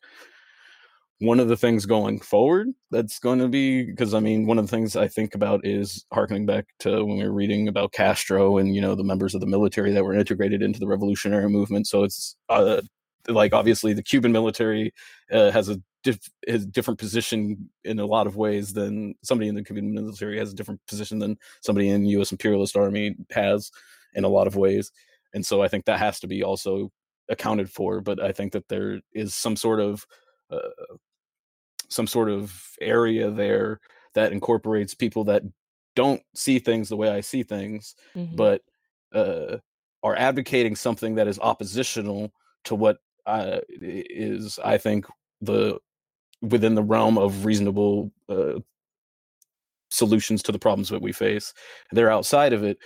one of the things going forward that's going to be because i mean one of the things i think about is harkening back to when we were reading about castro and you know the members of the military that were integrated into the revolutionary movement so it's uh, like obviously the cuban military uh, has a diff- a different position in a lot of ways than somebody in the Cuban military has a different position than somebody in the U.S. imperialist army has in a lot of ways, and so I think that has to be also accounted for. But I think that there is some sort of uh, some sort of area there that incorporates people that don't see things the way I see things, mm-hmm. but uh, are advocating something that is oppositional to what uh, is, I think, the within the realm of reasonable uh, solutions to the problems that we face. They're outside of it.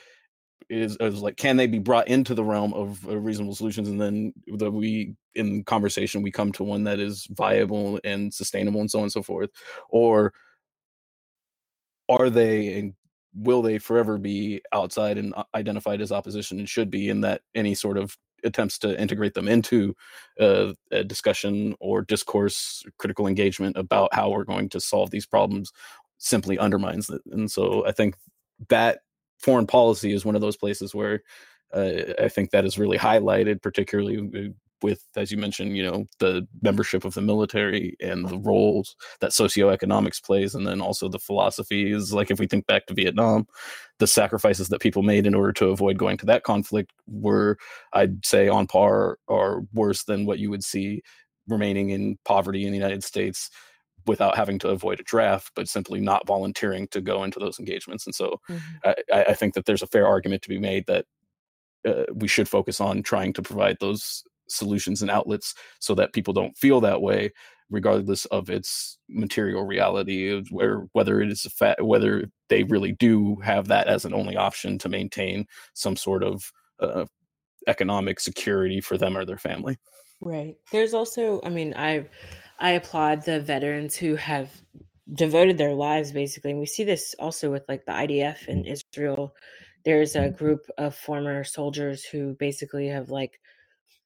Is, is like can they be brought into the realm of uh, reasonable solutions and then that we in conversation we come to one that is viable and sustainable and so on and so forth or are they and will they forever be outside and uh, identified as opposition and should be in that any sort of attempts to integrate them into uh, a discussion or discourse, critical engagement about how we're going to solve these problems simply undermines it. And so I think that foreign policy is one of those places where uh, I think that is really highlighted, particularly uh, with, as you mentioned, you know, the membership of the military and the roles that socioeconomics plays, and then also the philosophies. Like if we think back to Vietnam, the sacrifices that people made in order to avoid going to that conflict were, I'd say, on par or worse than what you would see remaining in poverty in the United States without having to avoid a draft, but simply not volunteering to go into those engagements. And so mm-hmm. I, I, think that there's a fair argument to be made that uh, we should focus on trying to provide those solutions and outlets so that people don't feel that way regardless of its material reality where whether it is a fact whether they really do have that as an only option to maintain some sort of uh, economic security for them or their family. Right. There's also i mean i i applaud the veterans who have devoted their lives basically and we see this also with like the idf in israel. There's a group of former soldiers who basically have like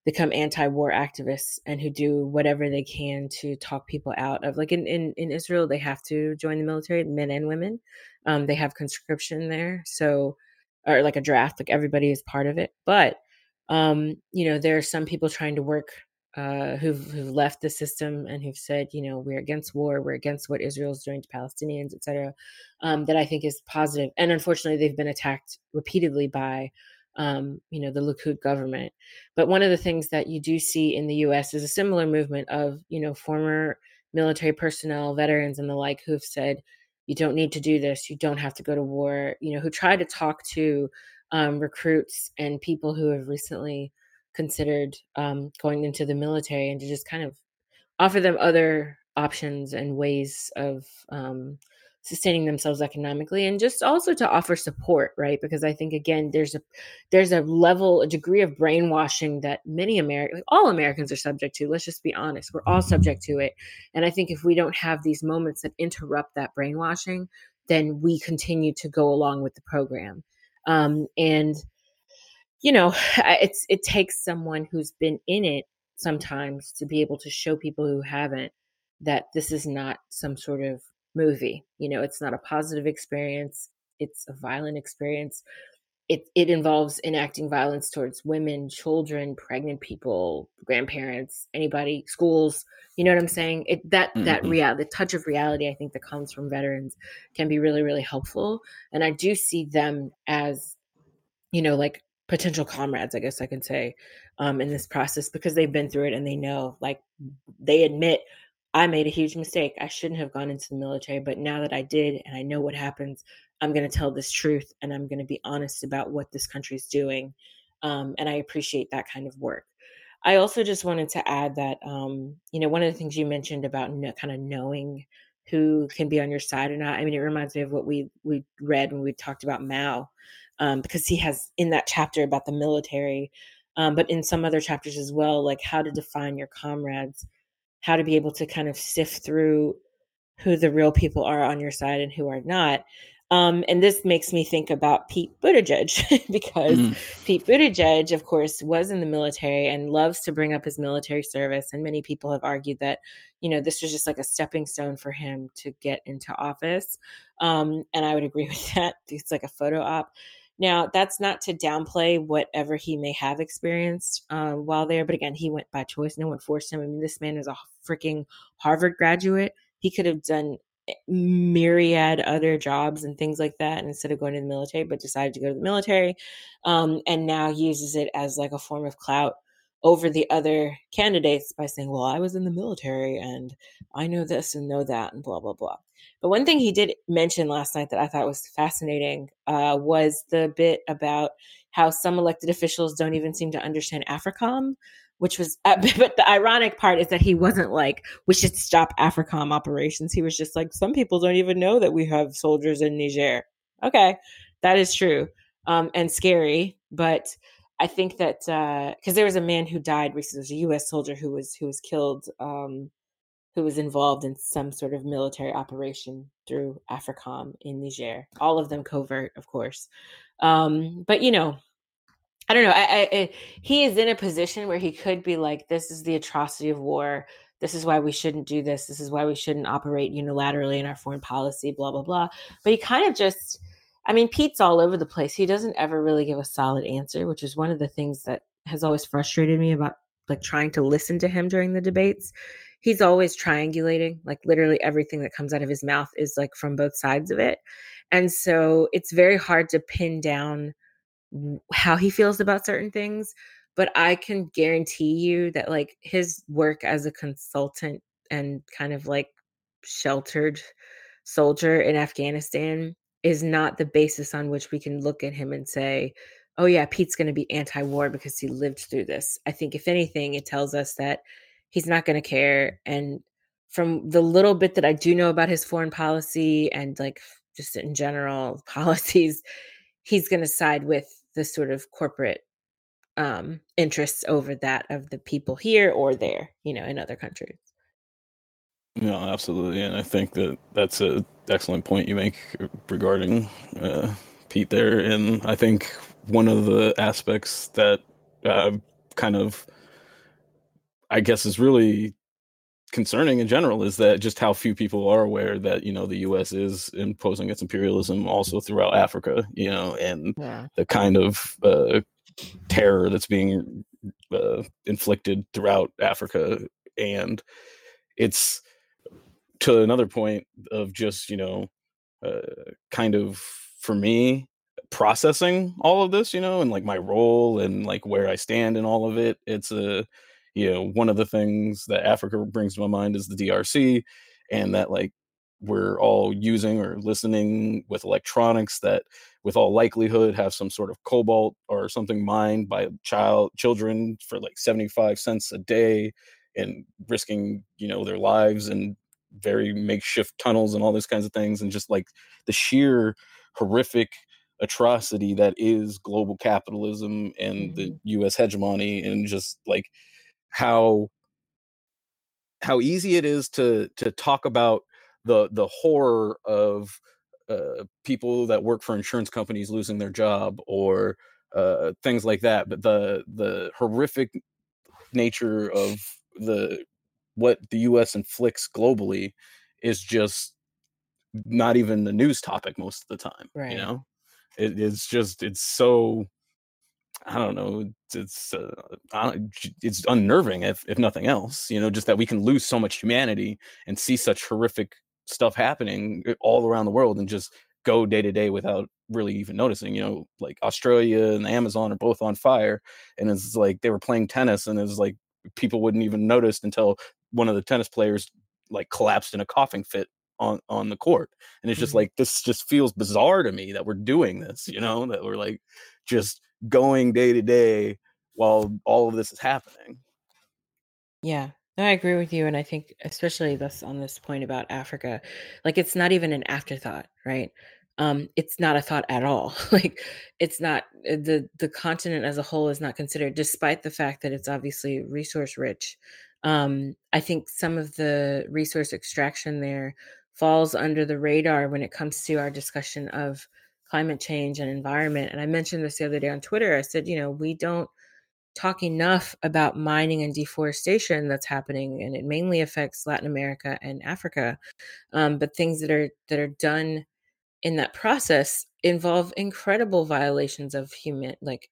become anti-war activists and who do whatever they can to talk people out of like in, in, in israel they have to join the military men and women um, they have conscription there so or like a draft like everybody is part of it but um, you know there are some people trying to work uh, who've, who've left the system and who've said, you know, we're against war, we're against what Israel's doing to Palestinians, etc um, that I think is. And unfortunately, they've been attacked repeatedly by um, you know, the Likud government. But one of the things that you do see in the U.S. is a similar movement of, you know, former military personnel, veterans, and the like who've said, you don't need to do this, you don't have to go to war, you know, who try to talk to um, recruits and people who have recently considered um, going into the military and to just kind of offer them other options and ways of um, sustaining themselves economically and just also to offer support right? Because i think again there's a there's a level a degree of brainwashing that many americans all americans are subject to let's just be honest we're all subject to it. And i think if we don't have these moments that interrupt that brainwashing then we continue to go along with the program. Um, and you know (sighs) it's it takes someone who's been in it sometimes to be able to show people who haven't that this is not some sort of movie. You know, it's not a positive experience, it's a violent experience. It, it involves enacting violence towards women, children, pregnant people, grandparents, anybody, schools. You know what I'm saying? It, that mm-hmm. that real the touch of reality I think that comes from veterans can be really really helpful. And I do see them as, you know, like potential comrades. I guess I can say um, in this process because they've been through it and they know, like they admit I made a huge mistake. I shouldn't have gone into the military, but now that I did and I know what happens, I'm going to tell this truth and I'm going to be honest about what this country is doing. Um, and I appreciate that kind of work. I also just wanted to add that, um, you know, one of the things you mentioned about no, kind of knowing who can be on your side or not. I mean, it reminds me of what we we read when we talked about Mao, um, because he has in that chapter about the military, um, but in some other chapters as well, like how to define your comrades how to be able to kind of sift through who the real people are on your side and who are not. Um, and this makes me think about Pete Buttigieg (laughs) because mm. Pete Buttigieg, of course, was in the military and loves to bring up his military service. And many people have argued that, you know, this was just like a stepping stone for him to get into office. Um, and I would agree (laughs) with that. It's like a photo op. Now, that's not to downplay whatever he may have experienced um, while there, but again, he went by choice. No one forced him. I mean, this man is a freaking Harvard graduate. He could have done myriad other jobs and things like that instead of going to the military, but decided to go to the military um, and now uses it as like a form of clout over the other candidates by saying, well, I was in the military and I know this and know that and blah, blah, blah. But one thing he did mention last night that I thought was fascinating uh, was the bit about how some elected officials don't even seem to understand AFRICOM, which was, uh, (laughs) but the ironic part is that he wasn't like, we should stop AFRICOM operations. He was just like, some people don't even know that we have soldiers in Niger. Okay, that is true um, and scary, but I think that because uh, there was a man who died recently, a U.S. soldier who was who was killed um, who was involved in some sort of military operation through AFRICOM in Niger. All of them covert, of course. Um, but you know, I don't know. I, I, I, he is in a position where he could be like, "This is the atrocity of war. This is why we shouldn't do this. This is why we shouldn't operate unilaterally in our foreign policy." Blah blah blah. But he kind of just, I mean, Pete's all over the place. He doesn't ever really give a solid answer, which is one of the things that has always frustrated me about like trying to listen to him during the debates he's always triangulating like literally everything that comes out of his mouth is like from both sides of it. And so it's very hard to pin down how he feels about certain things but i can guarantee you that like his work as a consultant and kind of like sheltered soldier in afghanistan is not the basis on which we can look at him and say oh yeah pete's going to be anti-war because he lived through this. I think if anything it tells us that he's not going to care. And from the little bit that I do know about his foreign policy and like just in general (laughs) policies, he's going to side with the sort of corporate um, interests over that of the people here or there, you know, in other countries. No, absolutely, and I think that that's a excellent point you make regarding uh, Pete there, and I think one of the aspects that uh, kind of I guess is really concerning in general is that just how few people are aware that you know the U.S. is imposing its imperialism also throughout Africa, you know, and yeah. the kind of uh, terror that's being uh, inflicted throughout Africa, and it's to another point of just you know, uh, kind of for me processing all of this, you know, and like my role and like where I stand in all of it. It's a, you know, one of the things that Africa brings to my mind is the DRC, and that like we're all using or listening with electronics that with all likelihood have some sort of cobalt or something mined by child children for like 75 cents a day and risking you know their lives and very makeshift tunnels and all those kinds of things and just like the sheer horrific atrocity that is global capitalism and mm-hmm. the US hegemony and just like how how easy it is to to talk about the the horror of uh, people that work for insurance companies losing their job or uh, things like that but the the horrific nature of the what the US inflicts globally is just not even the news topic most of the time right. you know? It, it's just it's so I don't know. It's uh, it's unnerving if if nothing else. You know, just that we can lose so much humanity and see such horrific stuff happening eh, all around the world and just go day to day without really even noticing. You know, like Australia and the Amazon are both on fire, and it's like they were playing tennis, and it's like people wouldn't even notice until one of the tennis players like collapsed in a coughing fit on on the court and it's just mm-hmm. like this just feels bizarre to me that we're doing this you know that we're like just going day to day while all of this is happening. Yeah I agree with you and I think especially this on this point about Africa like it's not even an afterthought right? Um it's not a thought at all (laughs) like it's not uh, the the continent as a whole is not considered despite the fact that it's obviously resource rich. Um i think some of the resource extraction there falls under the radar when it comes to our discussion of climate change and environment. And I mentioned this the other day on Twitter. I said, you know, we don't talk enough about mining and deforestation that's happening, and it mainly affects Latin America and Africa. Um, but things that are that are done in that process involve incredible violations of human, like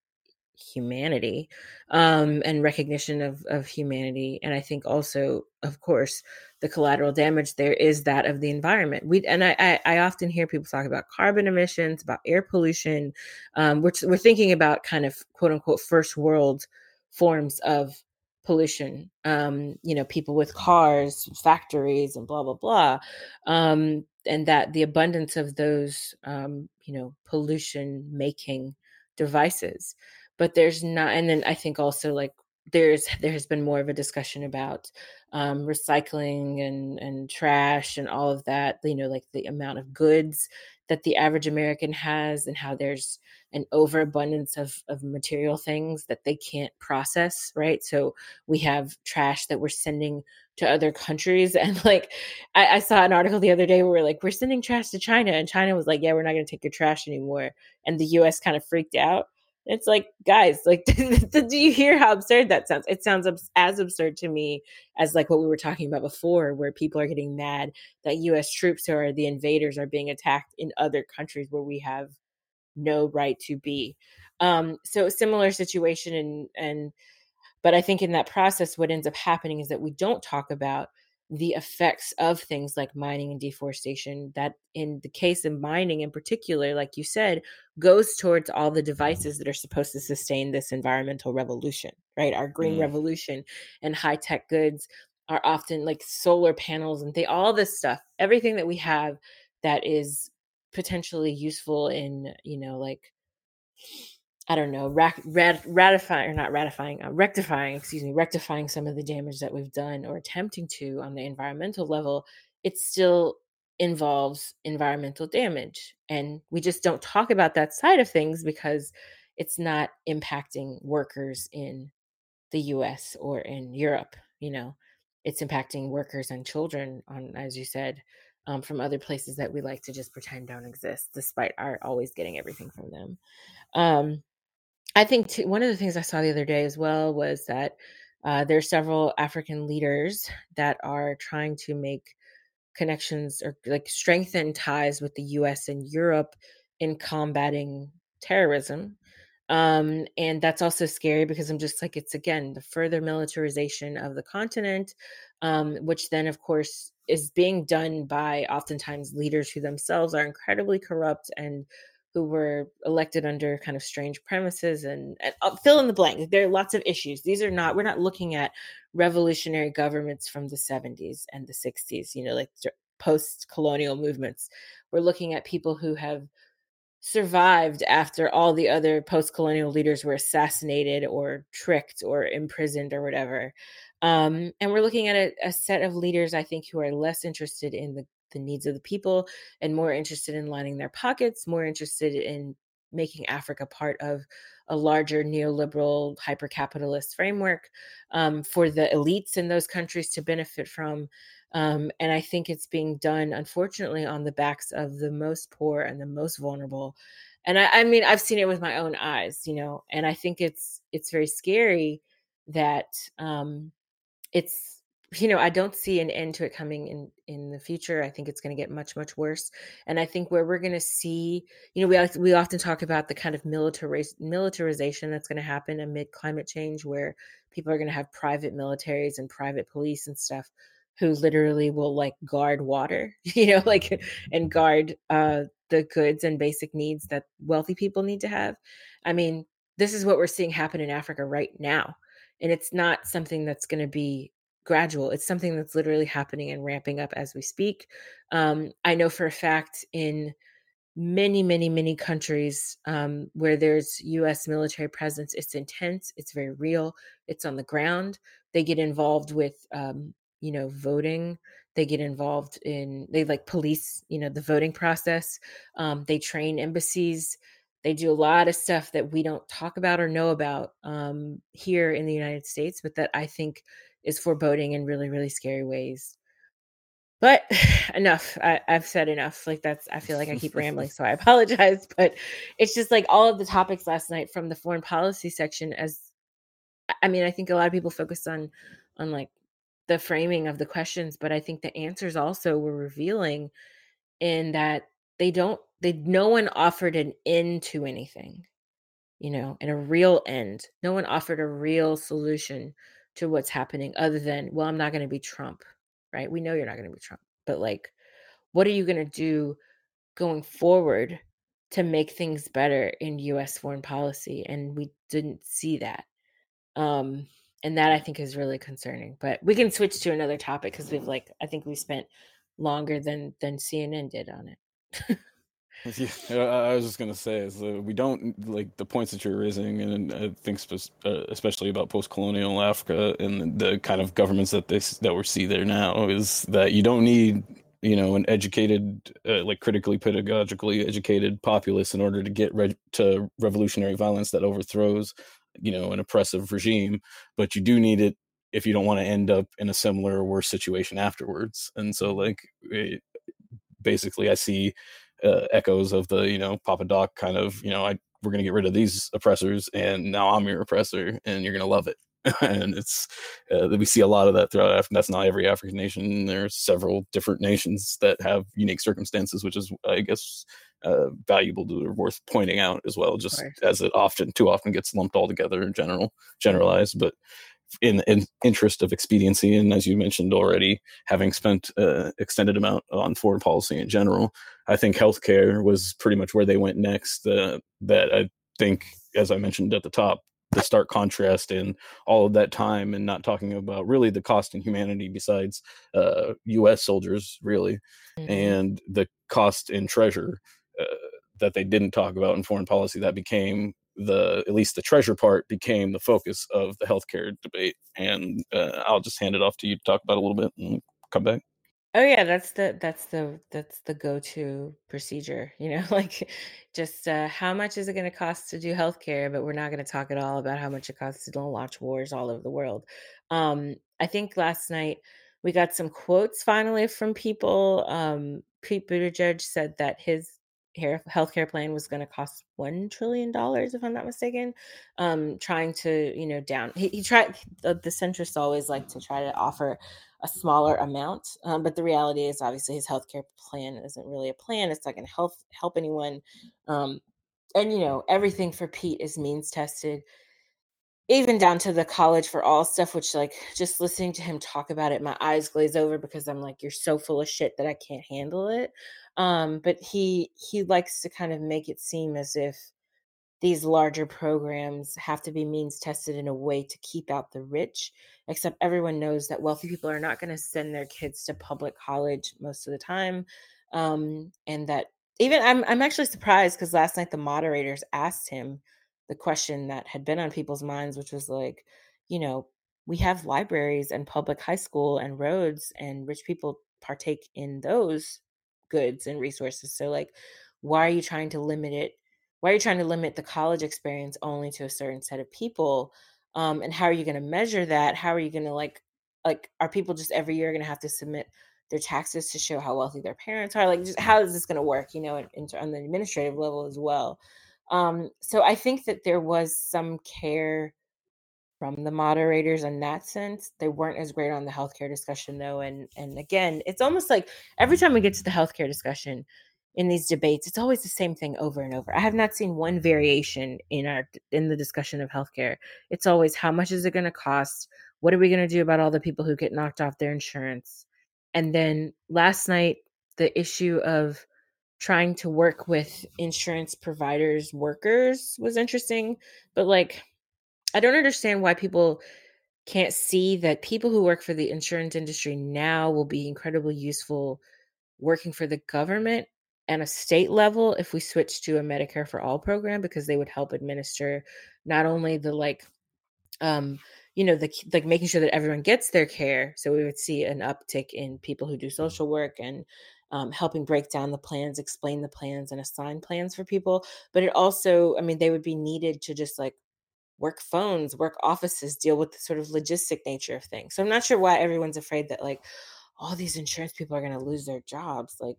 humanity um, and recognition of, of humanity and i think also of course the collateral damage there is that of the environment. We and i i, I often hear people talk about carbon emissions about air pollution um, which we're thinking about kind of quote unquote first world forms of pollution um, you know people with cars factories and blah blah blah um, and that the abundance of those um, you know pollution making devices but there's not and then i think also like there's there has been more of a discussion about um, recycling and and trash and all of that you know like the amount of goods that the average american has and how there's an overabundance of of material things that they can't process right? So we have trash that we're sending to other countries (laughs) and like I, I saw an article the other day where we're like we're sending trash to china and china was like yeah we're not going to take your trash anymore and the us kind of freaked out it's like, guys, like, (laughs) do you hear how absurd that sounds? It sounds as absurd to me as like what we were talking about before, where people are getting mad that U.S. troops are the invaders are being attacked in other countries where we have no right to be. Um, so similar situation, and and but I think in that process, what ends up happening is that we don't talk about the effects of things like mining and deforestation that in the case of mining in particular like you said goes towards all the devices that are supposed to sustain this environmental revolution right our green mm. revolution and high tech goods are often like solar panels and they all this stuff everything that we have that is potentially useful in you know like I don't know, rat, rat, ratifying or not ratifying, uh, rectifying, excuse me, rectifying some of the damage that we've done or attempting to on the environmental level, it still involves environmental damage. And we just don't talk about that side of things because it's not impacting workers in the US or in Europe, you know, it's impacting workers and children on, as you said, um, from other places that we like to just pretend don't exist, despite our always getting everything from them. Um, I think t- one of the things I saw the other day as well was that uh, there are several African leaders that are trying to make connections or like strengthen ties with the US and Europe in combating terrorism. Um, and that's also scary because I'm just like, it's again the further militarization of the continent, um, which then, of course, is being done by oftentimes leaders who themselves are incredibly corrupt and who were elected under kind of strange premises and, and uh, fill in the blank. There are lots of issues. These are not, we're not looking at revolutionary governments from the 70s and the 60s, you know, like post colonial movements. We're looking at people who have survived after all the other post colonial leaders were assassinated or tricked or imprisoned or whatever. Um, and we're looking at a, a set of leaders, I think, who are less interested in the the needs of the people and more interested in lining their pockets, more interested in making Africa part of a larger neoliberal hyper capitalist framework um, for the elites in those countries to benefit from. Um, and I think it's being done, unfortunately, on the backs of the most poor and the most vulnerable. And I, I mean, I've seen it with my own eyes, you know, and I think it's it's very scary that um, it's you know, I don't see an end to it coming in in the future. I think it's going to get much much worse. And I think where we're going to see, you know, we we often talk about the kind of militariz- militarization that's going to happen amid climate change where people are going to have private militaries and private police and stuff who literally will like guard water, (laughs) you know, like and guard uh the goods and basic needs that wealthy people need to have. I mean, this is what we're seeing happen in Africa right now. And it's not something that's going to be gradual. It's something that's literally happening and ramping up as we speak. Um, I know for a fact in many, many, many countries um, where there's US military presence, it's intense, it's very real, it's on the ground. They get involved with, um, you know, voting. They get involved in, they like police, you know, the voting process. Um, they train embassies. They do a lot of stuff that we don't talk about or know about um, here in the United States, but that I think is foreboding in really, really scary ways. But (sighs) enough. I, have said enough. Like that's I feel like I keep rambling, so I apologize. (laughs) But it's just like all of the topics last night from the foreign policy section as I mean, I think a lot of people focused on on like the framing of the questions, but I think the answers also were revealing in that they don't they no one offered an end to anything, you know, and a real end. No one offered a real solution to what's happening other than, well, I'm not going to be Trump, right? We know you're not going to be Trump, but like, what are you going to do going forward to make things better in US foreign policy? And we didn't see that. Um, and that I think is really concerning. But we can switch to another topic because we've like I think we spent longer than than CNN did on it. (laughs) (laughs) Yeah, I was just gonna say is uh, we don't like the points that you're raising, and I think uh, especially about post-colonial Africa and the kind of governments that they that we see there now is that you don't need you know an educated, uh, like critically pedagogically educated populace in order to get re- to revolutionary violence that overthrows you know an oppressive regime, but you do need it if you don't want to end up in a similar or worse situation afterwards. And so like it, basically, I see uh, echoes of the you know Papa Doc kind of you know I we're gonna get rid of these oppressors and now I'm your oppressor and you're gonna love it. (laughs) and it's uh, we see a lot of that throughout Africa. That's not every African nation. There are several different nations that have unique circumstances, which is, I guess, uh, valuable to or worth pointing out as well. Just as it often, too often, gets lumped all together in general, generalized. But in, in interest of expediency and as you mentioned already having spent uh, extended amount on foreign policy in general i think healthcare was pretty much where they went next uh, that i think as i mentioned at the top the stark contrast in all of that time and not talking about really the cost in humanity besides uh, us soldiers really mm-hmm. and the cost in treasure uh, that they didn't talk about in foreign policy that became the at least the treasure part became the focus of the healthcare debate. And uh, I'll just hand it off to you to talk about a little bit and come back. Oh yeah, that's the that's the that's the go-to procedure, you know, (laughs) like just uh, how much is it going to cost to do healthcare, but we're not going to talk at all about how much it costs to watch wars all over the world. Um, I think last night we got some quotes finally from people. Um, Pete Buttigieg said that his healthcare plan was going to cost one trillion dollars, if I'm not mistaken. Um, trying to you know down he, he tried the, the centrists always like to try to offer a smaller amount, um, but the reality is obviously his healthcare plan isn't really a plan. It's not going to help help anyone. Um, and you know everything for Pete is means tested even down to the college for all stuff which like just listening to him talk about it my eyes glaze over because i'm like you're so full of shit that i can't handle it Um, but he he likes to kind of make it seem as if these larger programs have to be means tested in a way to keep out the rich except everyone knows that wealthy people are not going to send their kids to public college most of the time um, and that even i'm, I'm actually surprised because last night the moderators asked him the question that had been on people's minds which was like you know we have libraries and public high school and roads and rich people partake in those goods and resources so like why are you trying to limit it why are you trying to limit the college experience only to a certain set of people um, and how are you going to measure that? How are you going to like like are people just every year going to have to submit their taxes to show how wealthy their parents are? Like just how is this going to work you know in, in, on the administrative level as well? Um, so i think that there was some care from the moderators in that sense. They weren't as great on the healthcare discussion though. And and again, it's almost like every time we get to the healthcare discussion, in these debates it's always the same thing over and over i have not seen one variation in our in the discussion of healthcare it's always how much is it going to cost what are we going to do about all the people who get knocked off their insurance and then last night the issue of trying to work with insurance providers workers was interesting but like i don't understand why people can't see that people who work for the insurance industry now will be incredibly useful working for the government and a state level if we switch to a Medicare for all program because they would help administer not only the like um you know the like making sure that everyone gets their care so we would see an uptick in people who do social work and um, helping break down the plans explain the plans and assign plans for people but it also i mean they would be needed to just like work phones work offices deal with the sort of logistic nature of things. So i'm not sure why everyone's afraid that like all these insurance people are going to lose their jobs like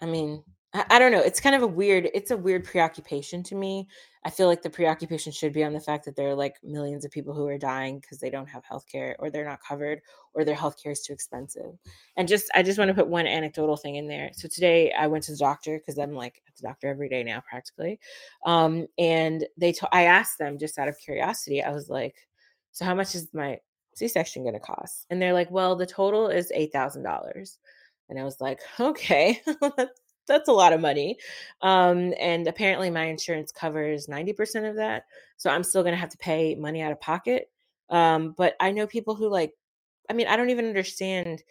I mean, I, don't know. It's kind of a weird. It's a weird preoccupation to me. I feel like the preoccupation should be on the fact that there are like millions of people who are dying because they don't have health care or they're not covered or their health care is too expensive. And just, I just want to put one anecdotal thing in there. So today I went to the doctor because I'm like at the doctor every day now, practically. Um, and they, t- I asked them just out of curiosity, I was like, so how much is my C-section going to cost? And they're like, well, the total is $8,000. And I was like, okay, that's (laughs) a lot of money. Um, and apparently my insurance covers 90% of that. So I'm still going to have to pay money out of pocket. Um, but I know people who like, I mean, I don't even understand,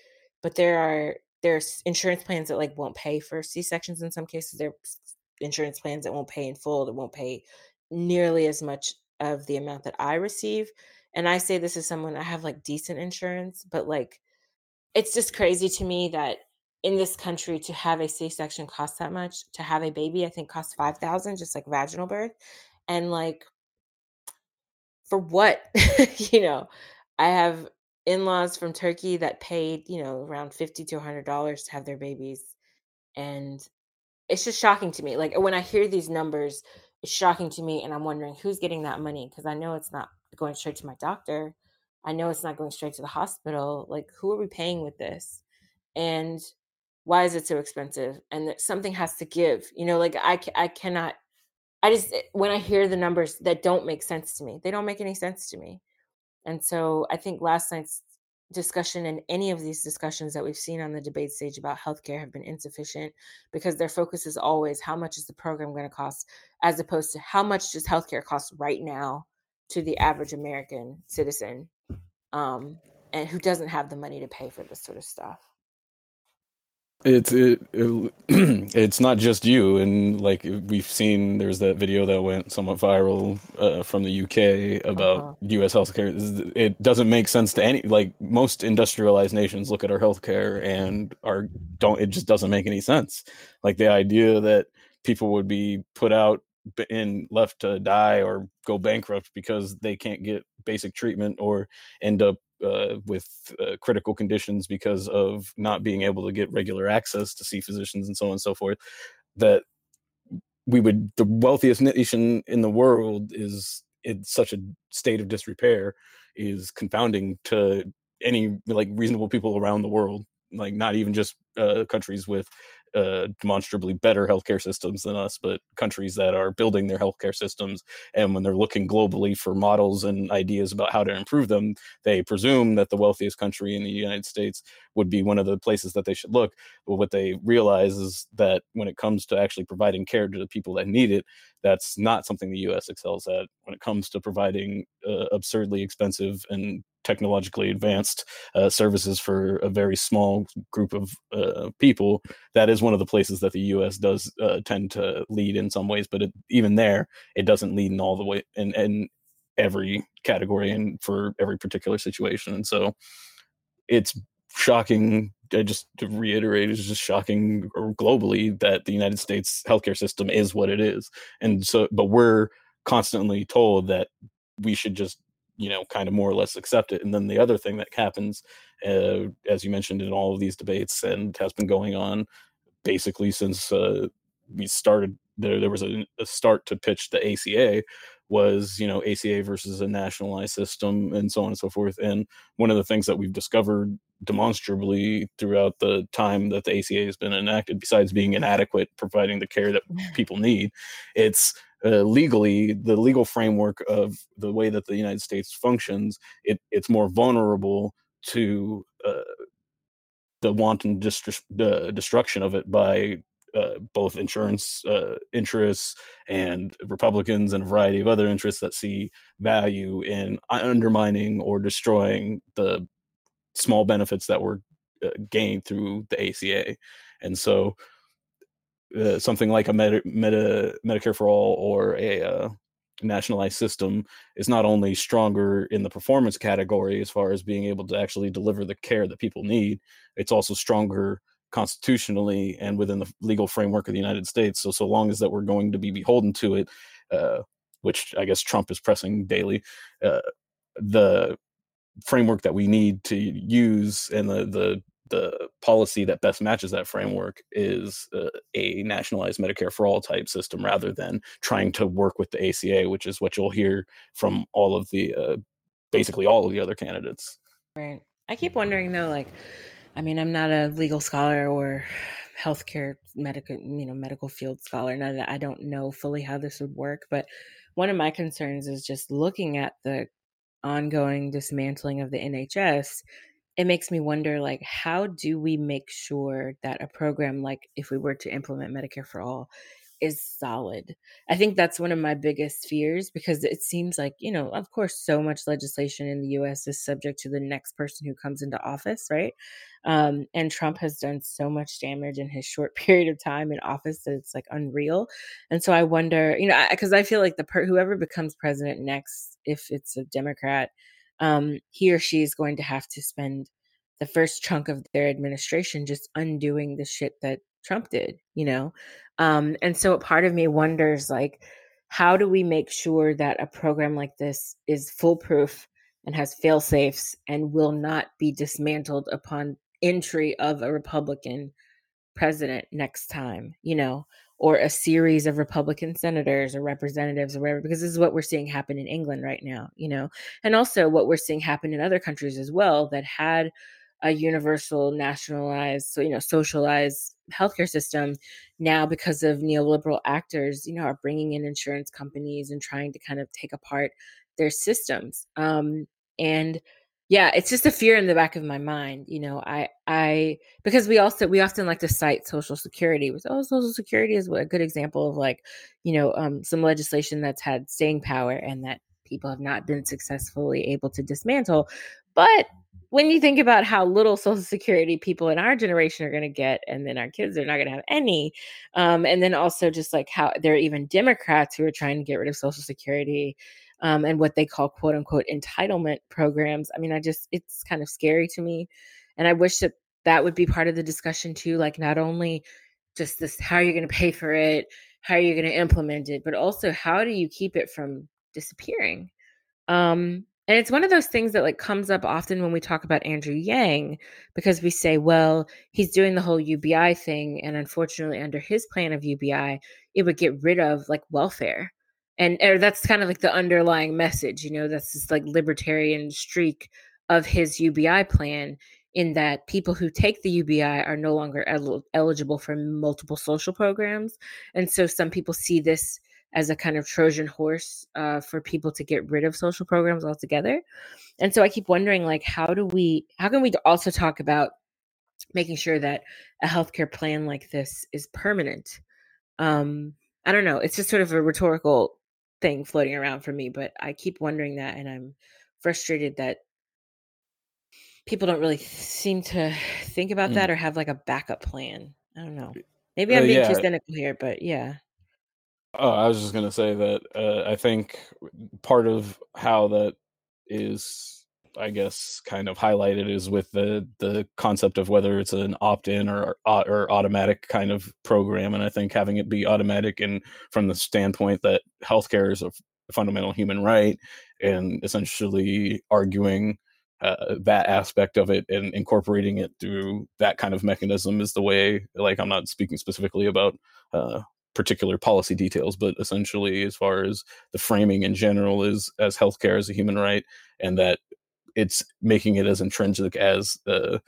but there are, there's insurance plans that like won't pay for C-sections in some cases. There insurance plans that won't pay in full, that won't pay nearly as much of the amount that I receive. And I say this as someone I have like decent insurance, but like it's just crazy to me that in this country to have a c-section costs that much to have a baby i think costs 5000 just like vaginal birth. And like for what? (laughs) You know i have in-laws from turkey that paid you know around 50 to 100 dollars to have their babies. And it's just shocking to me. Like when i hear these numbers it's shocking to me and i'm wondering who's getting that money because i know it's not going straight to my doctor. I know it's not going straight to the hospital. Like, who are we paying with this? And why is it so expensive? And something has to give. You know, like I, I cannot. I just eh, when I hear the numbers that don't make sense to me, they don't make any sense to me. And so I think last night's discussion and any of these discussions that we've seen on the debate stage about healthcare have been insufficient because their focus is always how much is the program going to cost, as opposed to how much does healthcare cost right now to the average American citizen um, and who doesn't have the money to pay for this sort of stuff. It's it, it, (clears throat) it's not just you, and like we've seen, there's that video that went somewhat viral uh, from the UK about uh-huh. U.S. healthcare. It doesn't make sense to any like most industrialized nations look at our healthcare and are don't. It just doesn't make any sense. Like the idea that people would be put out and left to die or go bankrupt because they can't get basic treatment or end up uh, with uh, critical conditions because of not being able to get regular access to see physicians and so on and so forth that we would the wealthiest nation in the world is in such a state of disrepair is confounding to any like reasonable people around the world like not even just uh, countries with uh, demonstrably better healthcare systems than us, but countries that are building their healthcare systems. And when they're looking globally for models and ideas about how to improve them, they presume that the wealthiest country in the United States would be one of the places that they should look. But what they realize is that when it comes to actually providing care to the people that need it, that's not something the US excels at. When it comes to providing uh, absurdly expensive and technologically advanced uh, services for a very small group of uh, people, that is one of the places that the U.S. does uh, tend to lead in some ways. But it, even there, it doesn't lead in all the way in, in every category and for every particular situation. And so, it's shocking. I Just to reiterate, it's just shocking globally that the United States healthcare system is what it is, and so, but we're constantly told that we should just you know kind of more or less accept it. And then the other thing that happens uh, as you mentioned in all of these debates and has been going on basically since uh, we started there there was a, a, start to pitch the ACA was you know ACA versus a nationalized system and so on and so forth. And one of the things that we've discovered demonstrably throughout the time that the ACA has been enacted besides being inadequate providing the care that (laughs) people need it's uh, legally the legal framework of the way that the United States functions, it, it's more vulnerable to uh, the wanton dist- uh, destruction of it by uh, both insurance uh, interests and Republicans and a variety of other interests that see value in undermining or destroying the small benefits that were gained through the ACA. And so uh, something like a Medicare for all or a uh, nationalized system is not only stronger in the performance category as far as being able to actually deliver the care that people need, it's also stronger constitutionally and within the legal framework of the United States. So, so long as that we're going to be beholden to it, uh, which I guess Trump is pressing daily, uh, the framework that we need to use and the the the policy that best matches that framework is uh, a nationalized Medicare for all type system rather than trying to work with the ACA, which is what you'll hear from all of the uh, basically all of the other candidates. Right. I keep wondering though, like, I mean, I'm not a legal scholar or healthcare medical, you know, medical field scholar. And I don't know fully how this would work, but one of my concerns is just looking at the ongoing dismantling of the NHS it makes me wonder like how do we make sure that a program like if we were to implement medicare for all is solid? I think that's one of my biggest fears because it seems like you know of course so much legislation in the us is subject to the next person who comes into office right? Um, and trump has done so much damage in his short (laughs) period of time in office that it's like unreal. And so i wonder you know because I, I, feel like the per- whoever becomes president next if it's a democrat um, he or she is going to have to spend the first chunk of their administration just undoing the shit that Trump did, you know? Um, and so part of me wonders, like, how do we make sure that a program like this is foolproof and has fail safes and will not be dismantled upon entry of a Republican president next time, you know? Or a series of Republican senators or representatives or whatever, because this is what we're seeing happen in England right now, you know, and also what we're seeing happen in other countries as well that had a universal nationalized so you know socialized healthcare system now because of neoliberal actors you know are bringing in insurance companies and trying to kind of take apart their systems. Um and yeah it's just a fear in the back of my mind you know i i because we also we often like to cite social security with oh social security is a good example of like you know um, some legislation that's had staying power and that people have not been successfully able to dismantle. But when you think about how little (laughs) social security people in our generation are going to get and then our kids are not going to have any um, and then also just like how there are even democrats who are trying to get rid of social security um, and what they call quote unquote entitlement programs. I mean, I just, it's kind of scary to me. And I wish that that would be part of the discussion too. Like, not only just this, how are you going to pay for it? How are you going to implement it? But also, how do you keep it from disappearing? Um, and it's one of those things that like comes up often when we talk about Andrew Yang because we say, well, he's doing the whole UBI thing and unfortunately under his plan of UBI, it would get rid of like welfare and or that's kind of like the underlying message you know that's this like libertarian streak of his ubi plan in that people who take the UBI are no longer el- eligible for multiple social programs. And so some people see this as a kind of Trojan horse uh, for people to get rid of social programs altogether. And so I keep wondering, like, how do we, how can we also talk about making sure that a healthcare plan like this is permanent? Um, I don't know. It's just sort of a rhetorical thing floating around for me, but I keep wondering that, and I'm frustrated that people don't really seem to think about mm. that or have like a backup plan. I don't know. Maybe I'm uh, being yeah. too cynical here, but yeah. Oh, I was just gonna say that uh, I think part of how that is, I guess, kind of highlighted is with the the concept of whether it's an opt-in or or automatic kind of program, and I think having it be automatic and from the standpoint that healthcare is a fundamental human right, and essentially arguing uh, that aspect of it and incorporating it through that kind of mechanism is the way like i'm not speaking specifically about uh, particular policy details but essentially as far as the framing in general is as healthcare as a human right and that it's making it as intrinsic as the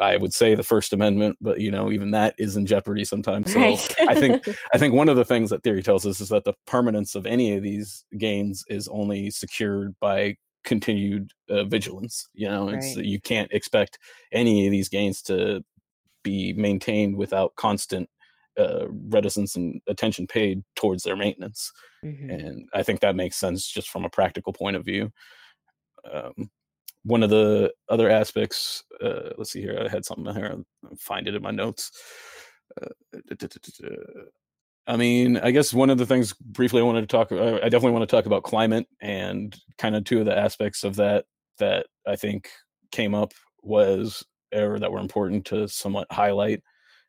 I would say the First Amendment, but you know, even that is in jeopardy sometimes. So right. I think (laughs) I think one of the things that theory tells us is that the permanence of any of these gains is only secured by continued uh, vigilance. You know, right. you can't expect any of these gains to be maintained without constant uh, reticence and attention paid towards their maintenance. Mm-hmm. And I think that makes sense just from a practical point of view. Um, one of the other aspects, uh, let's see here, I had something here, I'll find it in my notes. Uh, I mean, I guess one of the things briefly I wanted to talk. I definitely want to talk about climate and kind of two of the aspects of that that I think came up was or that were important to somewhat highlight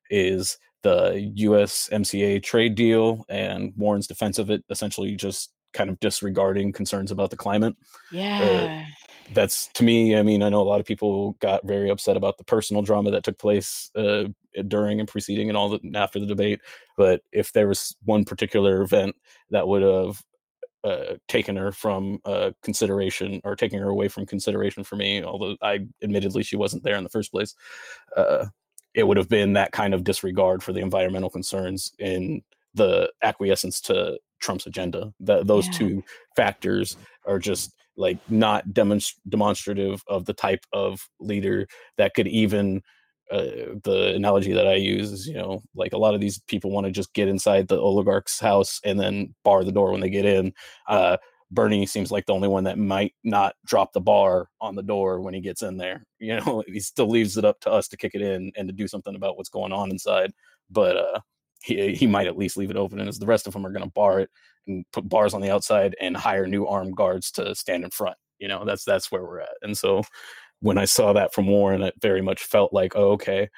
is the U.S. MCA trade deal and Warren's defense of it, essentially just kind of disregarding concerns about the climate. Uh, yeah. Uh, that's to me. I mean, I know a lot of people got very upset about the personal drama that took place uh, during and preceding and all the after the debate. But if there was one particular event that would have uh, taken her from uh, consideration or taking her away from consideration for me, although I admittedly she wasn't there in the first place, uh, it would have been that kind of disregard for the environmental concerns in the acquiescence to Trump's agenda. That those yeah. two factors are just like not demonst- demonstrative of the type of leader that could even uh, the analogy that I use is, you know, like a lot of these people want to just get inside the oligarch's house and then bar the door when they get in. Uh, Bernie seems like the only one that might not drop the bar on the door when he gets in there. (laughs) You know, he still leaves it up to us to kick it in and to do something about what's going on inside. But uh, he he might at least leave it open, and as the rest of them are going to bar it and put bars on the outside and hire new armed guards to stand in front. You know, that's that's where we're at. And so when I saw that from Warren, it very much felt like, oh, okay,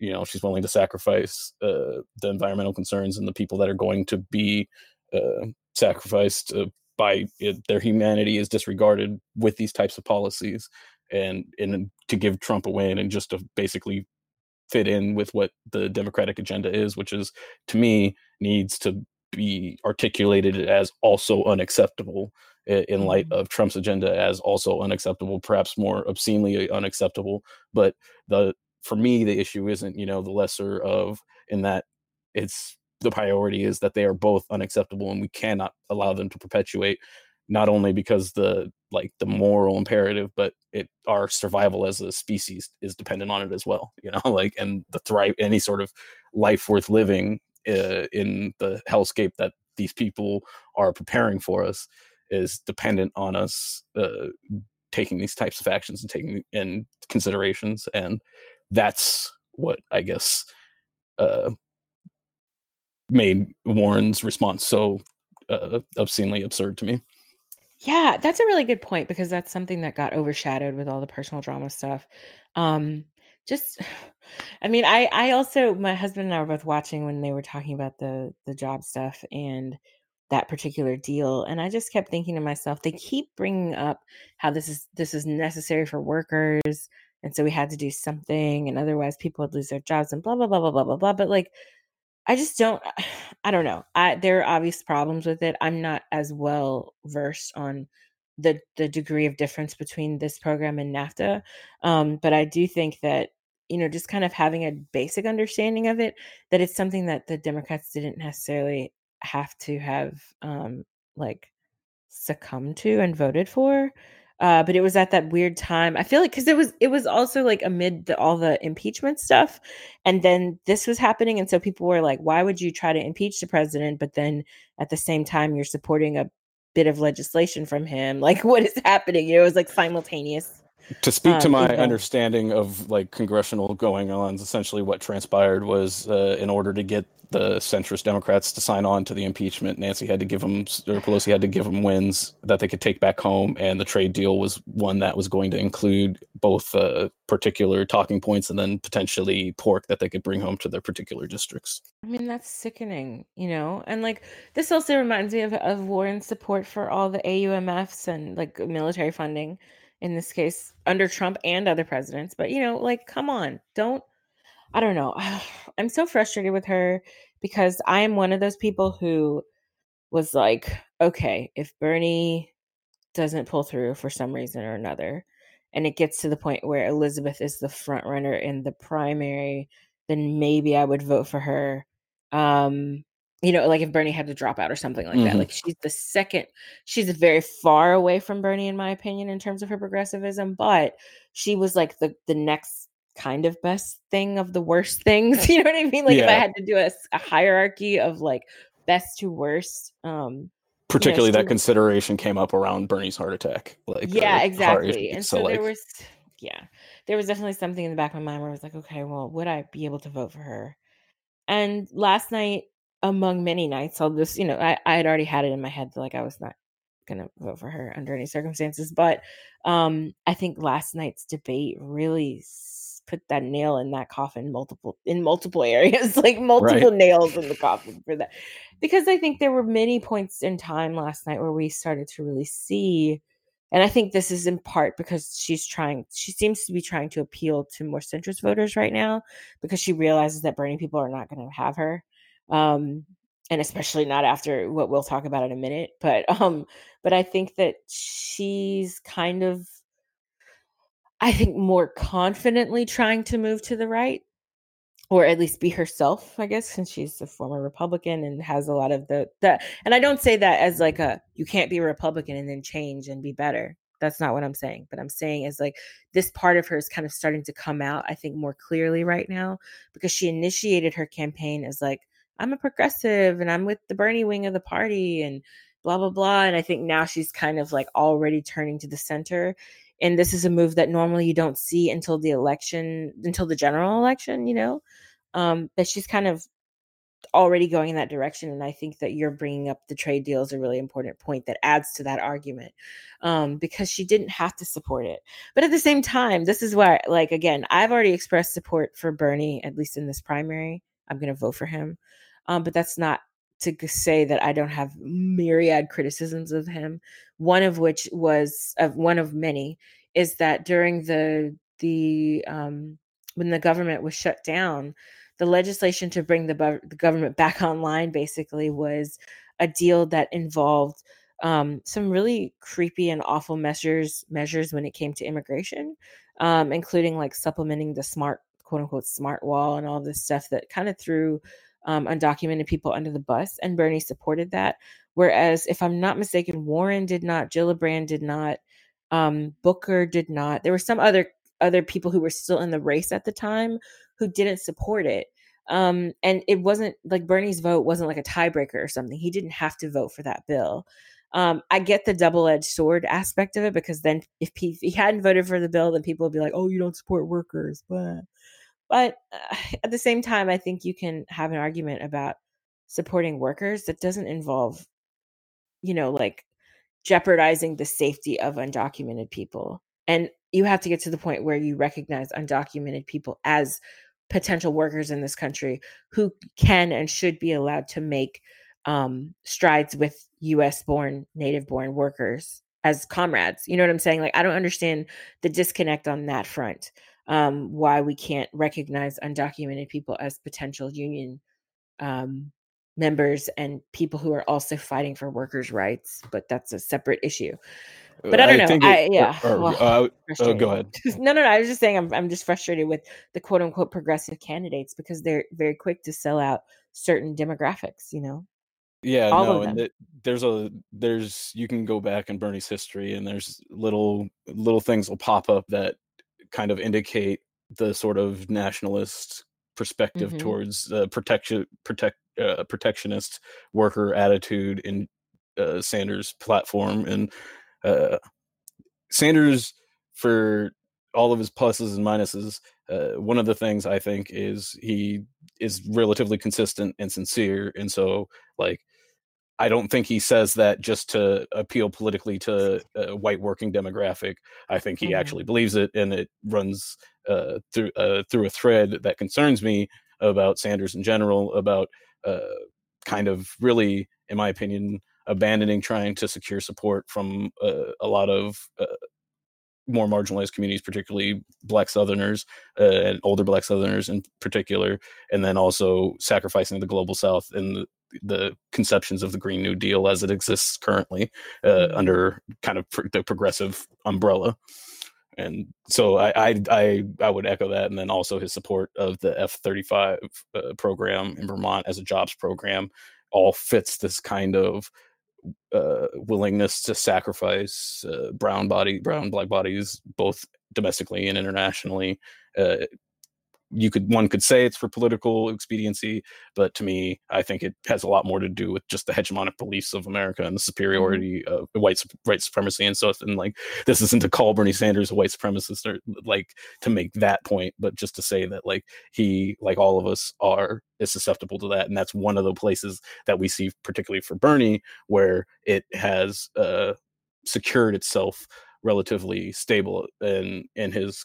you know, she's willing to sacrifice uh, the environmental concerns and the people that are going to be uh, sacrificed uh, by it, their humanity is disregarded with these types of policies, and and to give Trump a win and just to basically fit in with what the Democratic agenda is, which is to me needs to be articulated as also unacceptable in light mm-hmm. of Trump's agenda as also unacceptable, perhaps more obscenely unacceptable. But the for me, the issue isn't you know the lesser of in that it's the priority is that they are both unacceptable and we cannot allow them to perpetuate not only because the like the moral imperative but it our survival as a species is dependent on it as well you know (laughs) like and the thrive any sort of life worth living uh, in the hellscape that these people are preparing for us is dependent on us uh, taking these types of actions and taking in considerations and that's what i guess uh, made warren's response so uh, obscenely absurd to me yeah, that's a really good point because that's something that got overshadowed with all the personal drama stuff. Um, just, (sighs) I mean, I I also my husband and I were both watching when they were talking about the the job stuff and that particular deal, and I just kept thinking to myself, they keep bringing up how this is this is necessary for workers, and so we had to do something, and otherwise people would lose their jobs, and blah blah blah blah blah blah blah. But like, I just don't (sighs) I don't know. I there are obvious problems with it. I'm not as well versed on the the degree of difference between this program and NAFTA. Um, but I do think that you know just kind of having a basic understanding of it that it's something that the Democrats didn't necessarily have to have um, like succumbed to and voted for. Uh, but it was at that weird time. I feel like because it was it was also like amid the, all the impeachment stuff, and then this was happening, and so people were like, "Why would you try to impeach the president?" But then at the same time, you're supporting a bit of legislation from him. (laughs) Like, what is happening? You know, it was like simultaneous. To speak um, to my understanding of like congressional going ons, essentially what transpired was uh, in order to get the centrist Democrats to sign on to the impeachment. Nancy had to give them, or Pelosi had to give them wins that they could take back home, and the trade deal was one that was going to include both uh, particular talking points and then potentially pork that they could bring home to their particular districts. I mean, that's sickening, you know. And like this also reminds me of of Warren's support for all the AUMFs and like military funding, in this case under Trump and other presidents. But you know, like, come on, don't I don't know. (sighs) I'm so frustrated with her because I am one of those people who was like, okay, if Bernie doesn't pull through for some reason or another, and it gets to the point where Elizabeth is the front runner in the primary, then maybe I would vote for her. Um, you know, like if Bernie had to drop out or something like mm-hmm. that. Like she's the second, she's very far away from Bernie, in my opinion, in terms of her progressivism, but she was like the the next kind of best thing of the worst (laughs) things. You know what I mean? Like yeah. if I had to do a, a, hierarchy of like best to worst. Um, Particularly you know, that consideration came up around Bernie's heart attack. Like yeah, exactly. and so, so like, there was yeah, there was definitely something in the back of my mind where I was like, okay, well, would I be able to vote for her? And last night, among many nights, I'll just you know I I had already had it in my head that like I was not gonna vote for her under any circumstances, but um I think last night's debate really put that nail in that coffin multiple in multiple (laughs) areas like multiple right. nails in the coffin for that because i think there were many points in time last night where we started to really see and i think this is in part because she's trying she seems to be trying to appeal to more centrist voters right now because she realizes that bernie people are not going to have her um and especially not after what we'll talk about in a minute but (laughs) um but i think that she's kind of I think more confidently trying to move to the right or at least be herself, I guess, since she's a former Republican and has a lot of the that and I don't say that as like a you can't be a Republican and then change and be better. That's not what I'm saying. But I'm saying is like this part of her is kind of starting to come out, I think, more clearly right now because she initiated her campaign as like, I'm a progressive and I'm with the Bernie wing of the party and blah blah blah. And I think now she's kind of like already turning to the center and this is a move that normally you don't see until the election until the general election you know? Um but she's kind of already going in that direction and i think that you're bringing up the trade deal is a really important point that adds to that argument um, because she didn't have to support it. But at the same time this is why like again i've already expressed support for bernie at least in this primary. I'm going to vote for him um, but that's not to say that I don't have myriad criticisms of him. One of which was of one of many is that during the the um, when the government was shut down, the legislation to bring the, the government back (laughs) online basically was a deal that involved um, some really creepy and awful measures measures when it came to immigration, um, including like supplementing the smart quote unquote smart wall and all this stuff that kind of threw um, undocumented people under the bus, and Bernie supported that. Whereas, if I'm not mistaken, Warren did not, Gillibrand did not, um, Booker did not. There were some other other people who were still in the race at the time who didn't support it. Um, and it wasn't like Bernie's vote wasn't like a tiebreaker or something. He didn't have to vote for that bill. Um, I get the double edged sword aspect of it because then if he, if he, hadn't voted for the bill, then people would be like, "Oh, you don't support workers." But but (sighs) at the same time, I think you can have an argument about supporting workers that doesn't involve, you know, like jeopardizing the safety of undocumented people. And you have to get to the point where you recognize undocumented people as potential workers in this country who can and should be allowed to make um, strides with US born, native born workers as comrades. You know what I'm saying? Like, I don't understand the disconnect on that front um, why we can't recognize undocumented people as potential union um, members and people who are also fighting for workers' rights. But that's a separate issue. but I don't know. I, it, yeah. or, well, uh, (laughs) oh, go ahead. (laughs) no, no, no. I was just saying I'm I'm just frustrated with the quote unquote progressive candidates because they're very quick to sell out certain demographics, you know. Yeah, All no, and there's a there's you can go back in Bernie's history, and there's little little things will pop up that kind of indicate the sort of nationalist perspective Mhm. towards uh, protection protect uh, protectionist worker attitude in uh, Sanders' platform, and uh, Sanders for all of his pluses and minuses. Uh, one of the things I think is he is relatively consistent and sincere, and so like I don't think he says that just to appeal politically to a white working demographic. I think he Mhm. actually believes it, and it runs uh, through uh, through a thread that concerns me about Sanders in general, about uh, kind of really, in my opinion, abandoning trying to secure support from uh, a lot of uh, more marginalized communities, particularly Black Southerners uh, and older Black Southerners in particular, and then also sacrificing the global South and the, conceptions of the Green New Deal as it exists currently uh, Mhm. under kind of pr- the progressive umbrella. And so I, I I I would echo that, and then also his support of the F thirty five uh, program in Vermont as a jobs program all fits this kind of uh, willingness to sacrifice uh, brown body, brown black bodies, both domestically and internationally. Uh, you could one could say it's for political expediency, but to me, I think it has a lot more to do with just the hegemonic beliefs of America and the superiority of white white supremacy and stuff. And like, this isn't to call Bernie Sanders a white supremacist or like to make that point, but just to say that like he, like all of us, are is susceptible to that, and that's one of the places that we see, particularly for Bernie, where it has uh, secured itself relatively stable in in his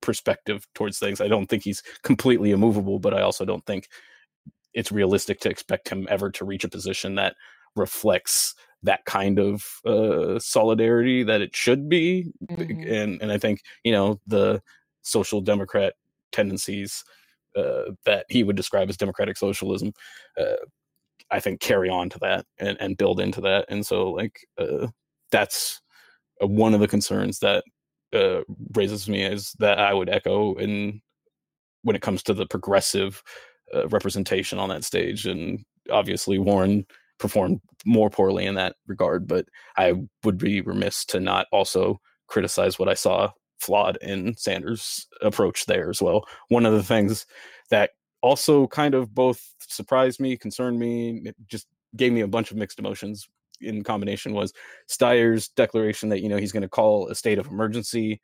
perspective towards things. I don't think he's completely immovable, but I also don't think it's realistic to expect him ever to reach a position that reflects that kind of uh, solidarity that it should be. Mhm. And and I think you know the social democrat tendencies uh, that he would describe as democratic socialism. Uh, I think carry on to that and, and build into that. And so like uh, that's uh, one of the concerns that uh, raises me is that I would echo in when it comes to the progressive uh, representation on that stage. And obviously, Warren performed more poorly in that regard, but I would be remiss to not also criticize what I saw flawed in Sanders' approach there as well. One of the things that also kind of both surprised me, concerned me, just gave me a bunch of mixed emotions in combination was Steyer's declaration that you know he's going to call a state of emergency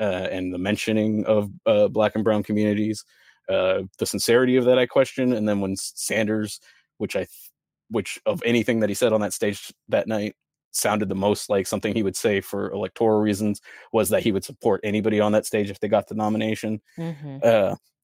uh, and the mentioning of uh, black and brown communities. Uh, the sincerity of that I question, and then when Sanders, which I, th- which of anything that he said on that stage that night sounded the most like something he would say for electoral reasons was that he would support anybody on that stage if they got the nomination. Mhm.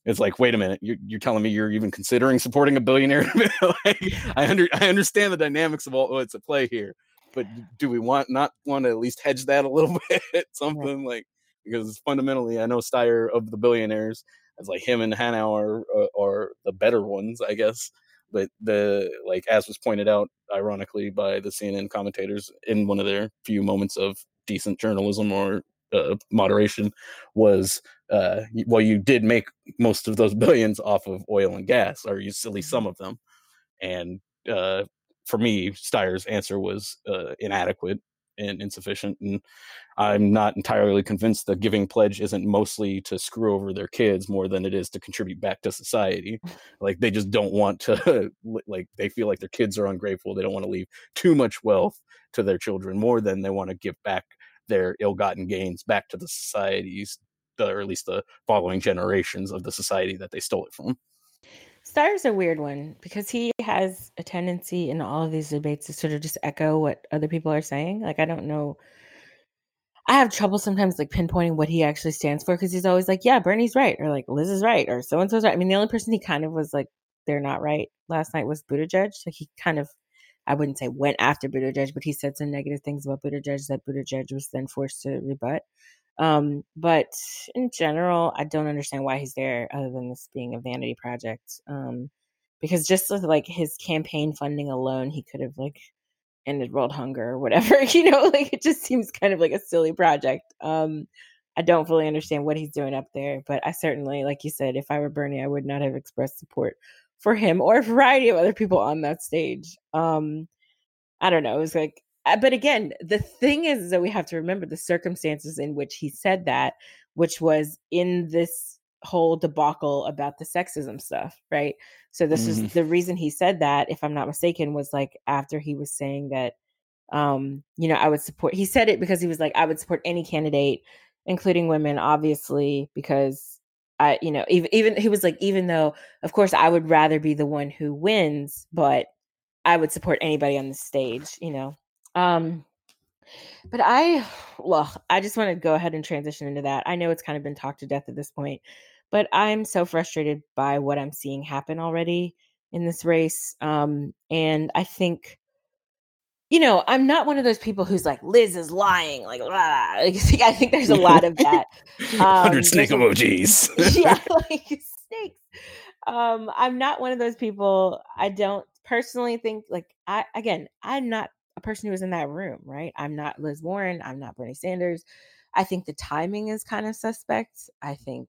It's like, wait a minute, you're, you're telling me you're even considering supporting a billionaire? (laughs) like, I under I understand the dynamics of all what's at play here, but do we want not want to at least hedge that a little (laughs) bit? Something like because fundamentally, I know Steyer of the billionaires, as like him and Hanau are uh, are the better ones, I guess. But the like as was pointed out, ironically, by the CNN commentators in one of their few moments of decent journalism or uh, moderation, was uh, well, you did make most of those (laughs) billions off of oil and gas, or you at least some of them. And uh, for me, Steyer's answer was uh, inadequate and insufficient. And I'm not entirely convinced the giving pledge isn't mostly to screw over their kids more than it is to contribute back to society. Like they just don't want to, (laughs) like they feel like their kids are ungrateful. They don't want to leave too much wealth to their children more than they want to give back their ill-gotten gains back to the societies or at least the following generations of the society that they stole it from. Steyer's a weird one because he has a tendency in all of these debates to sort of just echo what other people are saying. Like I don't know. I have trouble sometimes like pinpointing what he actually stands for because he's always like, "Yeah, Bernie's right," or like Liz is right, or so and so's right. I mean, the only person he kind of was like, "They're not right." Last night was Buttigieg. Like he kind of, I wouldn't say went after Buttigieg, but he said some negative things about Buttigieg that Buttigieg was then forced to rebut. Um, but in general, I don't understand why he's there other than this being a vanity project. Um, because just with like his campaign funding alone, he could have like ended world hunger or whatever. (laughs) You know, like it just seems kind of like a silly project. Um, I don't fully understand what he's doing up there, but I certainly, like you said, if I were Bernie, I would not have expressed support for him or a variety of other people on that stage. Um, I don't know. It was like, but again, the thing is that we have to remember the circumstances in which he said that, which was in this whole debacle about the sexism stuff, right? So this mm-hmm. is the reason he said that, if I'm not mistaken, was like after he was saying that um, you know, I would support he said it because he was like, I would support any candidate, including women, obviously, because I, you know, even even he was like, even though of course I would rather be the one who wins, but I would support anybody on the stage, you know. Um but I well, I just want to go ahead and transition into that. I know it's kind of been talked to death at this point, but I'm so frustrated by what I'm seeing happen already in this race. Um, and I think, you know, I'm not one of those people who's like Liz is lying. Like, (laughs) I think there's a (laughs) lot of that. Um, Hundred snake (laughs) emojis. yeah, like snakes. Um, I'm not one of those people. I don't personally think like I again, I'm not a person who was in that room, right? I'm not Liz Warren. I'm not Bernie Sanders. I think the timing is kind of suspect. I think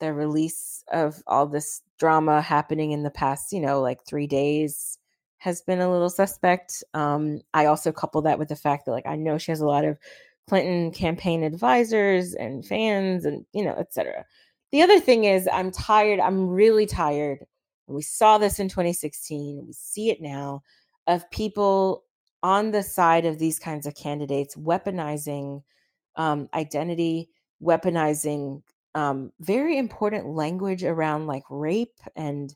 the release of all this drama happening in the past, you know, like three days has been a little suspect. Um, I also couple that with the fact that, like, I know she has a lot of Clinton campaign advisors and fans and, you know, etc. The other thing is, I'm tired. I'm really tired. We saw this in 2016. We see it now of people on the side of these kinds of candidates weaponizing um, identity, weaponizing um, very important language around like rape and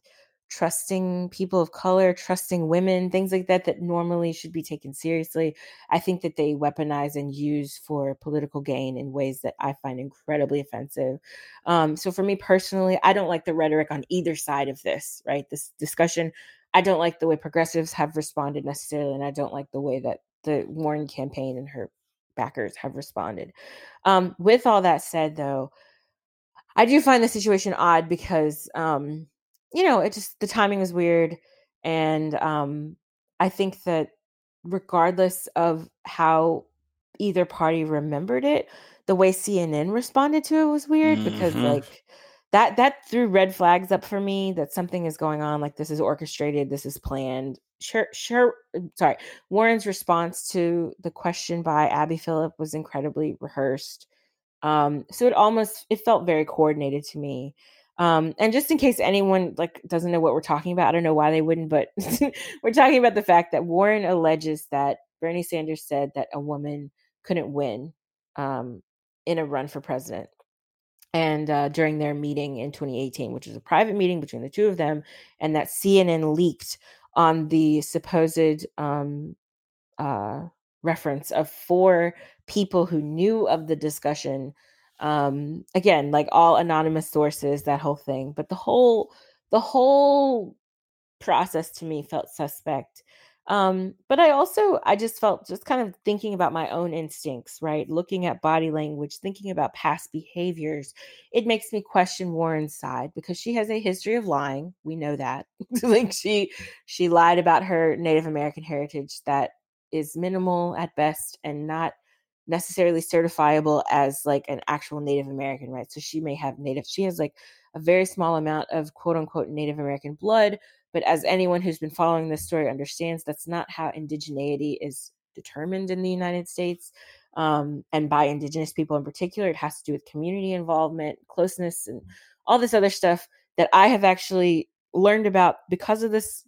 trusting people of color, trusting women, things like that that normally should be taken seriously. I think that they weaponize and use for political gain in ways that I find incredibly offensive. Um, so for me personally, I don't like the rhetoric on either side of this, right? This discussion. I don't like the way progressives have responded necessarily, and I don't like the way that the Warren campaign and her backers have responded. Um, with all that said, though, I do find the situation odd because um you know, it just the timing was weird and um I think that regardless of how either party remembered it, the way CNN responded to it was weird mm-hmm. because like that that threw red flags up for me that something is going on like this is orchestrated this is planned sure sure sorry warren's response to the question by abby phillip was incredibly rehearsed um, so it almost it felt very coordinated to me. Um, and just in case anyone like doesn't know what we're talking about, I don't know why they wouldn't, but (laughs) we're talking about the fact that Warren alleges that Bernie Sanders said that a woman couldn't win um, in a run for president. And uh, during their meeting in 2018, which was a private meeting between the two of them, and that CNN leaked on the supposed um, uh, reference of four people who knew of the discussion um again like all anonymous sources that whole thing. But the whole the whole process to me felt suspect um but i also i just felt just kind of thinking about my own instincts right looking at body language thinking about past behaviors it makes me question warren's side because she has a history of lying we know that (laughs) like she she lied about her native american heritage that is minimal at best and not necessarily certifiable as like an actual Native American, right? So she may have Native, she has like a very small amount of quote unquote Native American blood. But as anyone who's been following this story understands, that's not how indigeneity is determined in the United States. Um, and by Indigenous people in particular, it has to do with community involvement, closeness, and all this other stuff that I have actually learned about because of this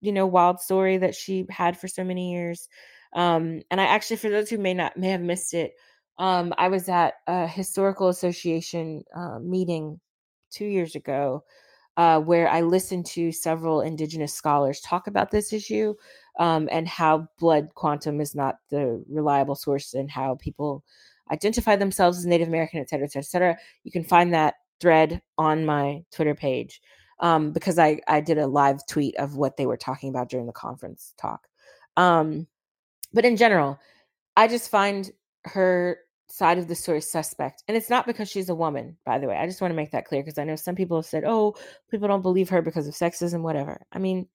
you know wild story that she had for so many years um and i actually for those who may not may have missed it um i was at a historical association uh, meeting two years ago uh, where i listened to several indigenous scholars talk about this issue um, and how blood quantum is not the reliable source and how people identify themselves as native american et cetera et cetera, et cetera. you can find that thread on my twitter page um, because I, I did a live tweet of what they were talking about during the conference talk. Um, but in general, I just find her side of the story suspect. And it's not because she's a woman, by the way. I just want to make that clear because I know some people have said, oh, people don't believe her because of sexism, whatever. I mean,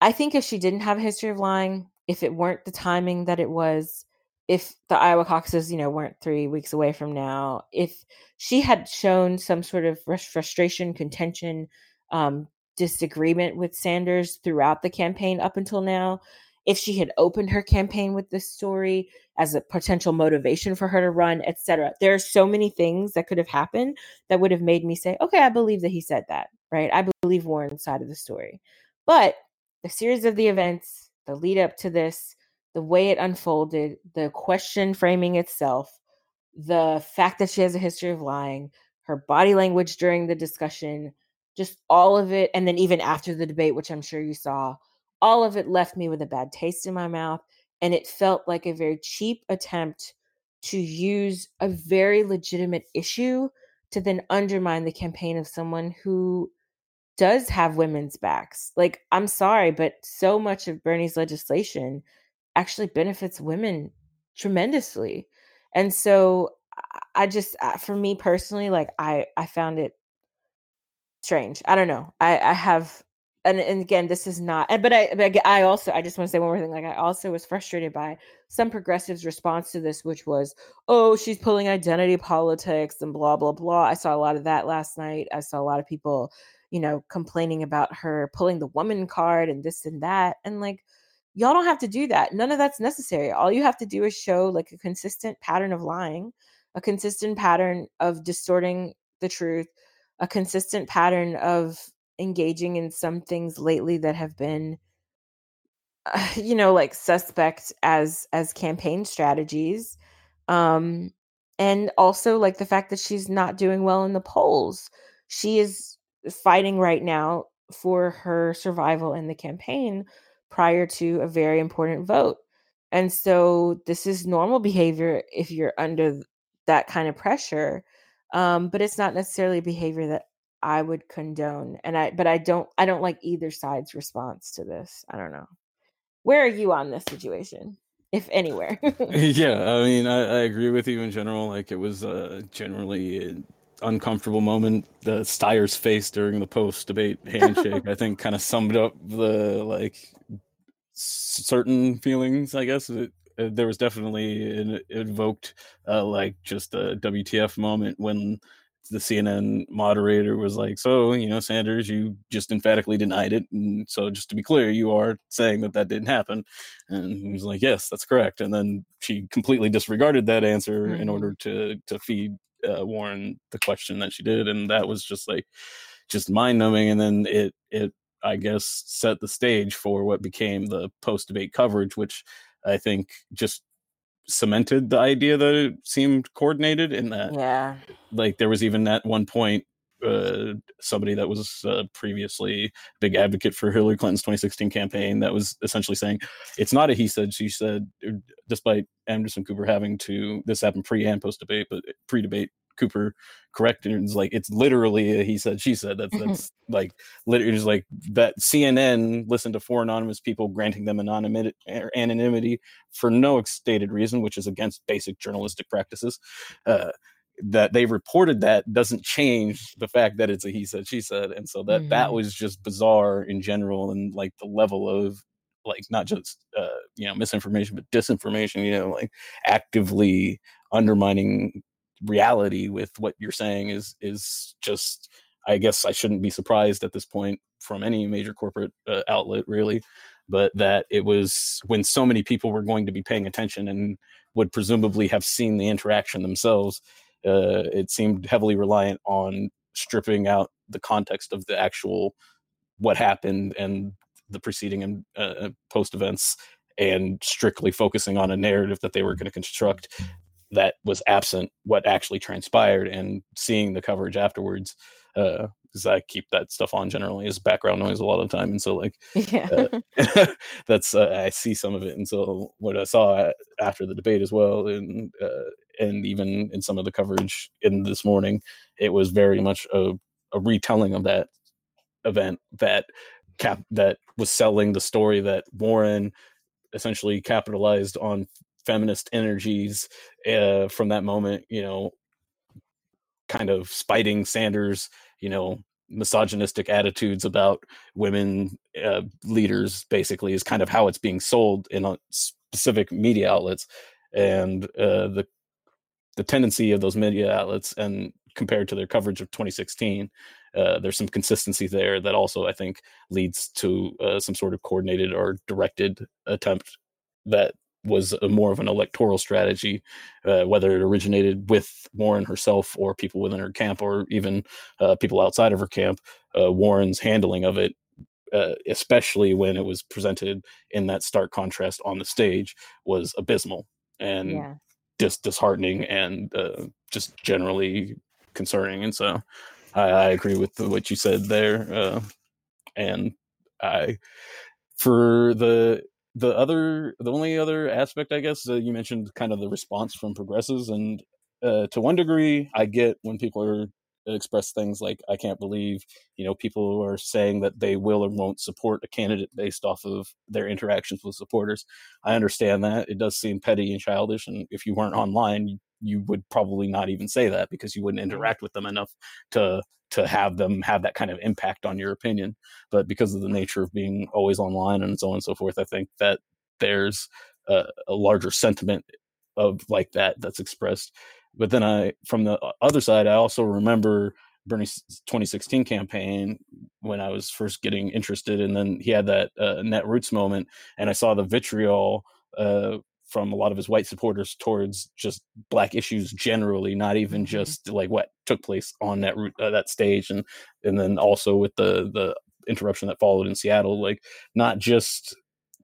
I think if she didn't have a history of lying, if it weren't the timing that it was, if the Iowa caucuses, you know, weren't three weeks away from now, if she had shown some sort of frustration, contention, um, disagreement with Sanders throughout the campaign up until now, if she had opened her campaign with this story as a potential motivation for her to run, etc. There are so many things that could have happened that would have made me say, okay, I believe that he said that, right? I believe Warren's side of the story. But the series of the events, the lead up to this, the way it unfolded, the question framing itself, the fact that she has a history of lying, her body language during the discussion, just all of it. And then even after the debate, which I'm sure you saw, all of it left me with a bad taste in my mouth. And it felt like a very cheap attempt to use a very legitimate issue to then undermine the campaign of someone who does have women's backs. Like, I'm sorry, but so much of Bernie's legislation actually benefits women tremendously. And so I just, uh, for me personally, like, I, I found it strange. I don't know. I, I have and, and again, this is not, but I, but I also, I just want to say one more thing. Like, I also was frustrated by some progressives' response to this, which was, oh, she's pulling identity politics and blah, blah, blah. I saw a lot of that last night. I saw a lot of people, you know, complaining about her pulling the woman card and this and that. And like, y'all don't have to do that. None of that's necessary. All you have to do is show like a consistent pattern of lying, a consistent pattern of distorting the truth, a consistent pattern of engaging in some things lately that have been uh, (laughs) you know like suspect as as campaign strategies um and also like the fact that she's not doing well in the polls. She is fighting right now for her survival in the campaign prior to a very important vote and so this is normal behavior if you're under that kind of pressure um, but it's not necessarily behavior that I would condone. And I but I don't I don't like either side's response to this. I don't know. Where are you on this situation? If anywhere. (laughs) yeah, (laughs) I mean I, I, agree with you in general. Like it was uh generally an uncomfortable moment. The Steyer's face during the post debate handshake, (laughs) I think kind of summed up the like certain feelings, I guess. It, uh, there was definitely an evoked, uh, like just a WTF moment when the CNN moderator was like, "So, you know, Sanders, you just emphatically denied it, and so just to be clear, you are saying that that didn't happen." And he was like, "Yes, that's correct." And then she completely disregarded that answer mm-hmm. in order to to feed uh, Warren the question that she did, and that was just like just mind numbing. And then it it I guess set the stage for what became the post debate coverage, which I think just cemented the idea that it seemed coordinated in that yeah. like there was even at one point uh, somebody that was uh, previously a big advocate for Hillary Clinton's 2016 campaign that was essentially saying it's not a he said she said despite Anderson Cooper having to this happened pre and post debate but pre debate Cooper corrected and it's like it's literally a he said she said that's that's like literally just like that CNN listened to four anonymous people granting them anonymity anonymity for no stated reason which is against basic journalistic practices uh, that they reported that doesn't change the fact that it's a he said she said and so that mm-hmm. that was just bizarre in general and like the level of like not just uh, you know misinformation but disinformation you know like actively undermining reality with what you're saying is is just i guess i shouldn't be surprised at this point from any major corporate uh, outlet really but that it was when so many people were going to be paying attention and would presumably have seen the interaction themselves uh, it seemed heavily reliant on stripping out the context of the actual what happened and the preceding and uh, post events and strictly focusing on a narrative that they were going to construct that was absent what actually transpired and seeing the coverage afterwards uh because i keep that stuff on generally as background noise a lot of the time and so like (laughs) yeah. uh, (laughs) that's uh, i see some of it and so what i saw after the debate as well and uh, and even in some of the coverage in this morning it was very much a, a retelling of that event that cap that was selling the story that warren essentially capitalized on feminist energies uh, from that moment, you know, kind of spiting Sanders, you know, misogynistic attitudes about women uh, leaders basically is kind of how it's being sold in a specific media outlets. And uh, the the tendency of those media outlets and compared to their coverage of 2016 uh, there's some consistency there that also i think leads to uh, some sort of coordinated or directed attempt that was more of an electoral strategy, uh, whether it originated with Warren herself or people within her camp or even uh, people outside of her camp. Uh, Warren's handling of it, uh, especially when it was presented in that stark contrast on the stage, was abysmal and yeah. just disheartening and uh, just generally concerning. And so I, I, agree with what you said there. Uh, and I, for the the other the only other aspect i guess uh, you mentioned kind of the response from progressives and uh, to one degree i get when people are express things like i can't believe you know people are saying that they will or won't support a candidate based off of their interactions with supporters. I understand that. It does seem petty and childish and if you weren't online you would probably not even say that because you wouldn't interact with them enough to to have them have that kind of impact on your opinion. But because of the nature of being always online and so on and so forth, I think that there's a, a larger sentiment of like that that's expressed. But then I, from the other side, I also remember Bernie's 2016 campaign when I was first getting interested, and then he had that uh, Netroots moment, and I saw the vitriol uh, from a lot of his white supporters towards just black issues generally, not even mm-hmm. just like what took place on that route, uh, that stage, and and then also with the the interruption that followed in Seattle, like not just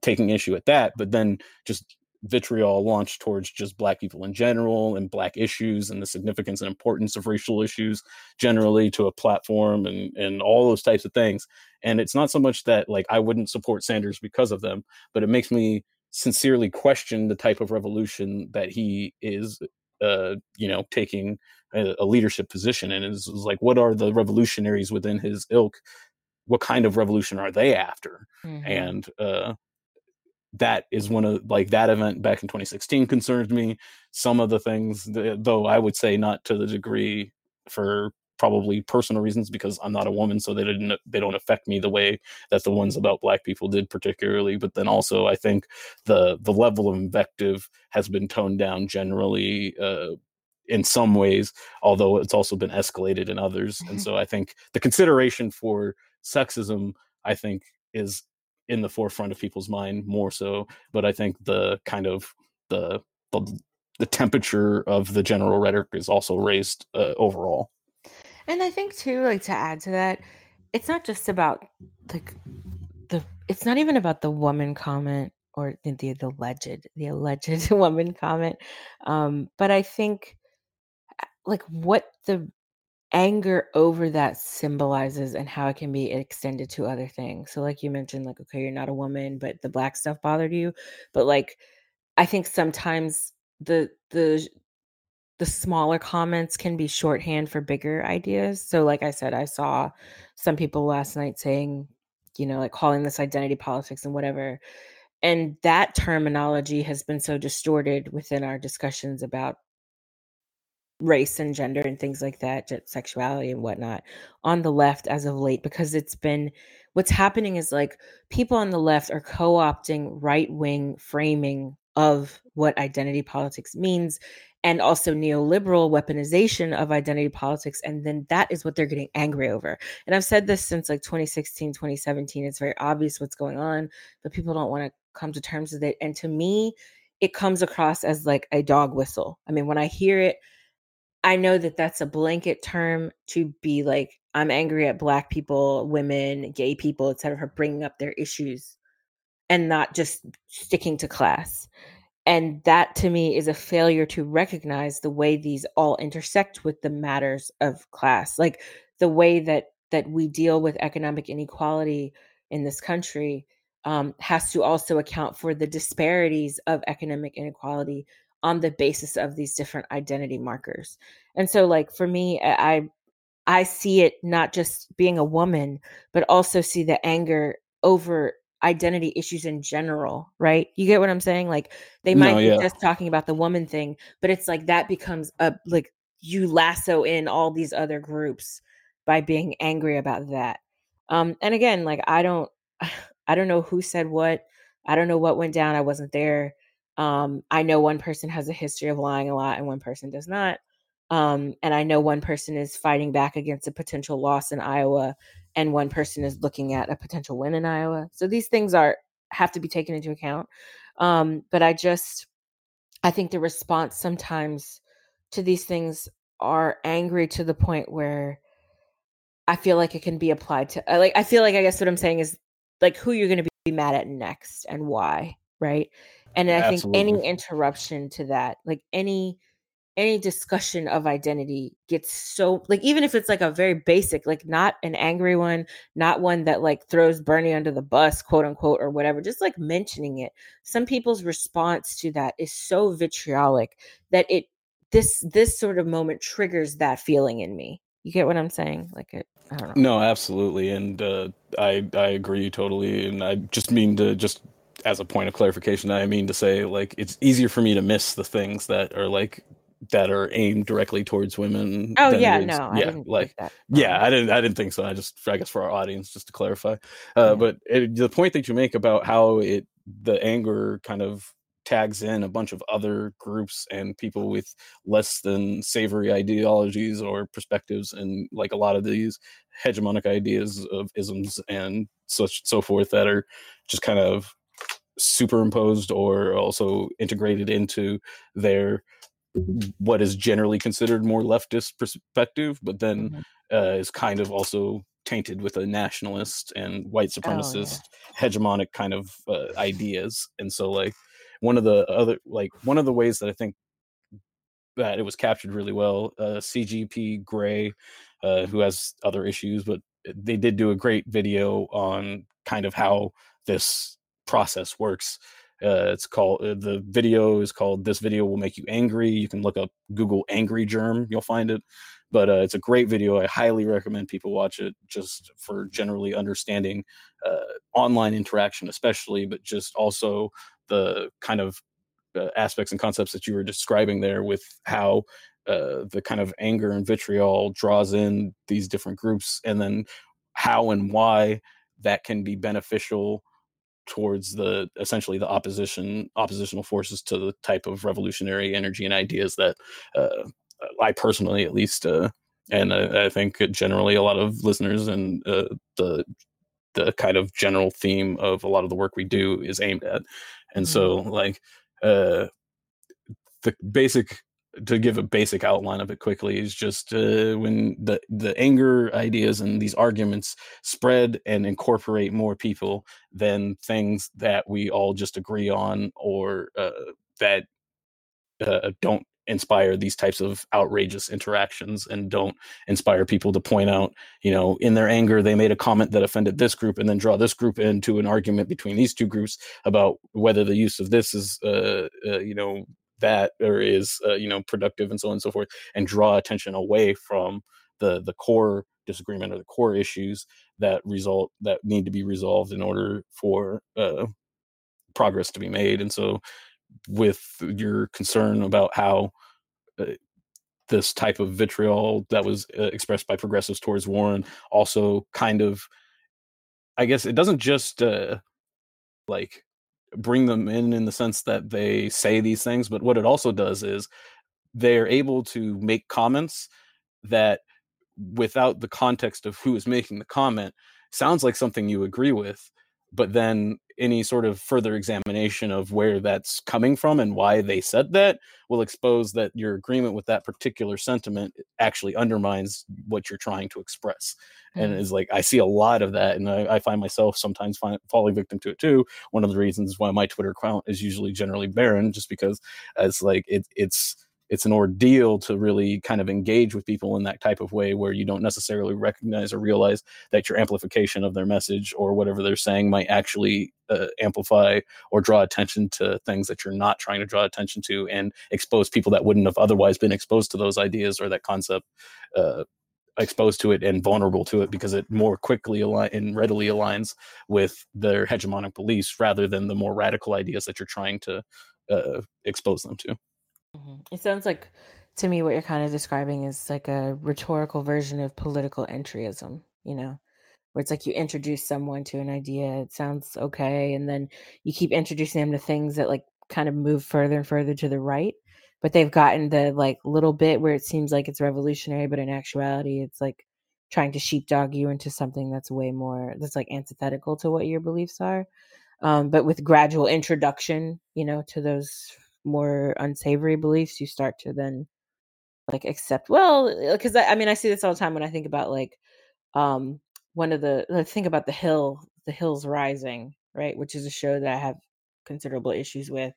taking issue at that, but then just vitriol launched towards just black people in general and black issues and the significance and importance of racial issues generally to a platform and and all those types of things and it's not so much that like I wouldn't support Sanders because of them but it makes me sincerely question the type of revolution that he is uh, you know taking a, a leadership position and is like what are the revolutionaries within his ilk? What kind of revolution are they after? Mm-hmm. and uh, that is one of like that event back in 2016 concerned me. Some of the things though i would say not to the degree for probably personal reasons because I'm not a woman, so they didn't they don't affect me the way that the ones about black people did particularly. But then also I think the the level of invective has been toned down generally uh, in some ways, although it's also been escalated in others. And mm-hmm. so I think the consideration for sexism, I think, is in the forefront of people's mind more so. But I think the kind of the the, the temperature of the general rhetoric is also raised uh, overall. And I think too, like to add to that, it's not just about like the it's not even about the woman comment or the the, alleged the alleged (laughs) woman comment. Um, but I think uh, like what the anger over that symbolizes and how it can be extended to other things. So like you mentioned, like, okay, you're not a woman, but the black stuff bothered you. But like I think sometimes the the the smaller comments can be shorthand for bigger ideas. So, like I said, I saw some people last night saying, you know, like calling this identity politics and whatever. And that terminology has been so distorted within our discussions about race and gender and things like that, sexuality and whatnot on the left as of late, because it's been what's happening is like people on the left are co opting right wing framing of what identity politics means and also neoliberal weaponization of identity politics and then that is what they're getting angry over. And i've said this since like 2016 2017 it's very obvious what's going on but people don't want to come to terms with it and to me it comes across as like a dog whistle. I mean when i hear it i know that that's a blanket term to be like i'm angry at black people women gay people etc for bringing up their issues and not just sticking to class and that to me is a failure to recognize the way these all intersect with the matters of class. Like the way that that we deal with economic inequality in this country um, has to also account for the disparities of economic inequality on the basis of these different identity markers. And so like for me i i see it not just being a woman but also see the anger over identity issues in general, right? You get what I'm saying? Like they might no, yeah. be just talking about the woman thing, but it's like that becomes a like you lasso in all these other groups by being angry about that. Um, and again, like I don't, (sighs) I don't know who said what. I don't know what went down. I wasn't there. Um, I know one person has a history of lying a lot and one person does not. Um, and I know one person is fighting back against a potential loss in Iowa, and one person is looking at a potential win in Iowa. So these things are have to be taken into account. Um, but I just, I think the response sometimes to these things are angry to the point where I feel like it can be applied to uh, like I feel like I guess what I'm saying is like who you're going to be mad at next and why, right? And I Absolutely. think any interruption to that, like any any discussion of identity gets so like even if it's like a very basic like not an angry one not one that like throws bernie under the bus quote unquote or whatever just like mentioning it some people's response to that is so vitriolic that it this this sort of moment triggers that feeling in me. You get what i'm saying? Like it i don't know. No absolutely and uh i i agree totally and i just mean to just as a point of clarification, I mean to say like it's easier for me to miss the things that are like that are aimed directly towards women. Oh yeah, no, yeah, like yeah, I didn't, I didn't think so. I just, I guess for our audience, just to clarify. Uh, yeah. But it, the point that you make about how it, the anger kind of tags in a bunch of other groups and people with less than savory ideologies or perspectives, and like a lot of these hegemonic ideas of isms and such so forth that are just kind of superimposed or also integrated into their what is generally considered more leftist perspective, but then mm-hmm. uh, is kind of also tainted with a nationalist and white supremacist oh, yeah. hegemonic kind of uh, ideas. And so, like one of the other, like one of the ways that I think that it was captured really well, uh, CGP Grey, uh, who has other issues, but they did do a great video on kind of how this process works uh, it's called uh, the video is called "This Video Will Make You Angry." You can look up Google "angry germ," you'll find it. But uh, it's a great video. I highly recommend people watch it, just for generally understanding uh, online interaction, especially, but just also the kind of uh, aspects and concepts that you were describing there, with how the kind of anger and vitriol draws in these different groups, and then how and why that can be beneficial towards the essentially the opposition oppositional forces to the type of revolutionary energy and ideas that uh, I personally at least uh, and I, I, think generally a lot of listeners and uh, the the kind of general theme of a lot of the work we do is aimed at and so mm-hmm. like uh, the basic to give a basic outline of it quickly is just uh, when the the anger ideas and these arguments spread and incorporate more people than things that we all just agree on or uh, that uh, don't inspire these types of outrageous interactions and don't inspire people to point out you know in their anger they made a comment that offended this group and then draw this group into an argument between these two groups about whether the use of this is uh, uh, you know that or is uh, you know productive and so on and so forth and draw attention away from the the core disagreement or the core issues that result that need to be resolved in order for uh, progress to be made. And so with your concern about how uh, this type of vitriol that was uh, expressed by progressives towards Warren also kind of I guess it doesn't just uh like bring them in in the sense that they say these things, but what it also does is they're able to make comments that without the context of who is making the comment sounds like something you agree with but then any sort of further examination of where that's coming from and why they said that will expose that your agreement with that particular sentiment actually undermines what you're trying to express mm. and is like i see a lot of that and i, I find myself sometimes find, falling victim to it too one of the reasons why my twitter account is usually generally barren just because it's like it, it's it's an ordeal to really kind of engage with people in that type of way where you don't necessarily recognize or realize that your amplification of their message or whatever they're saying might actually uh, amplify or draw attention to things that you're not trying to draw attention to and expose people that wouldn't have otherwise been exposed to those ideas or that concept uh, exposed to it and vulnerable to it because it more quickly align and readily aligns with their hegemonic beliefs rather than the more radical ideas that you're trying to uh, expose them to. Mm-hmm. It sounds like to me, what you're kind of describing is like a rhetorical version of political entryism, you know, where it's like you introduce someone to an idea, it sounds okay, and then you keep introducing them to things that like kind of move further and further to the right. But they've gotten the like little bit where it seems like it's revolutionary, but in actuality, it's like trying to sheepdog you into something that's way more that's like antithetical to what your beliefs are. Um, but with gradual introduction, you know, to those more unsavory beliefs, you start to then like accept well because I, I mean i see this all the time when i think about like um one of the I think about the hill the hills rising right which is a show that i have considerable issues with.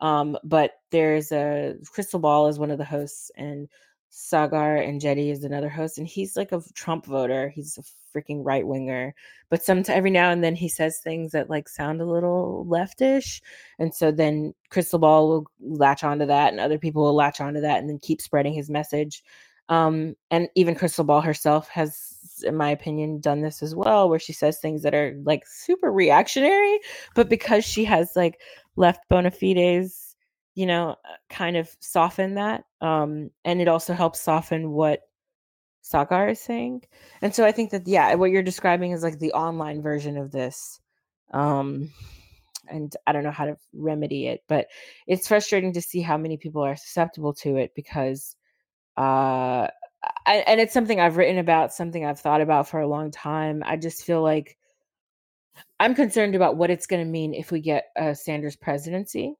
Um but there's a Krystal Ball is one of the hosts and Saagar Enjeti is another host, and he's like a Trump voter. He's a freaking right winger, but sometimes every now and then he says things that like sound a little leftish, and so then Krystal Ball will latch onto that, and other people will latch onto that, and then keep spreading his message. Um, and even Krystal Ball herself has, in my opinion, done this as well, where she says things that are like super reactionary, but because she has like left bona fides you know, uh, kind of soften that. Um, and it also helps soften what Saagar is saying. And so I think that, yeah, what you're describing is like the online version of this. Um, and I don't know how to remedy it, but it's frustrating to see how many people are susceptible to it because, uh, I, and it's something I've written about, something I've thought about for a long time. I just feel like I'm concerned about what it's going to mean if we get a Sanders presidency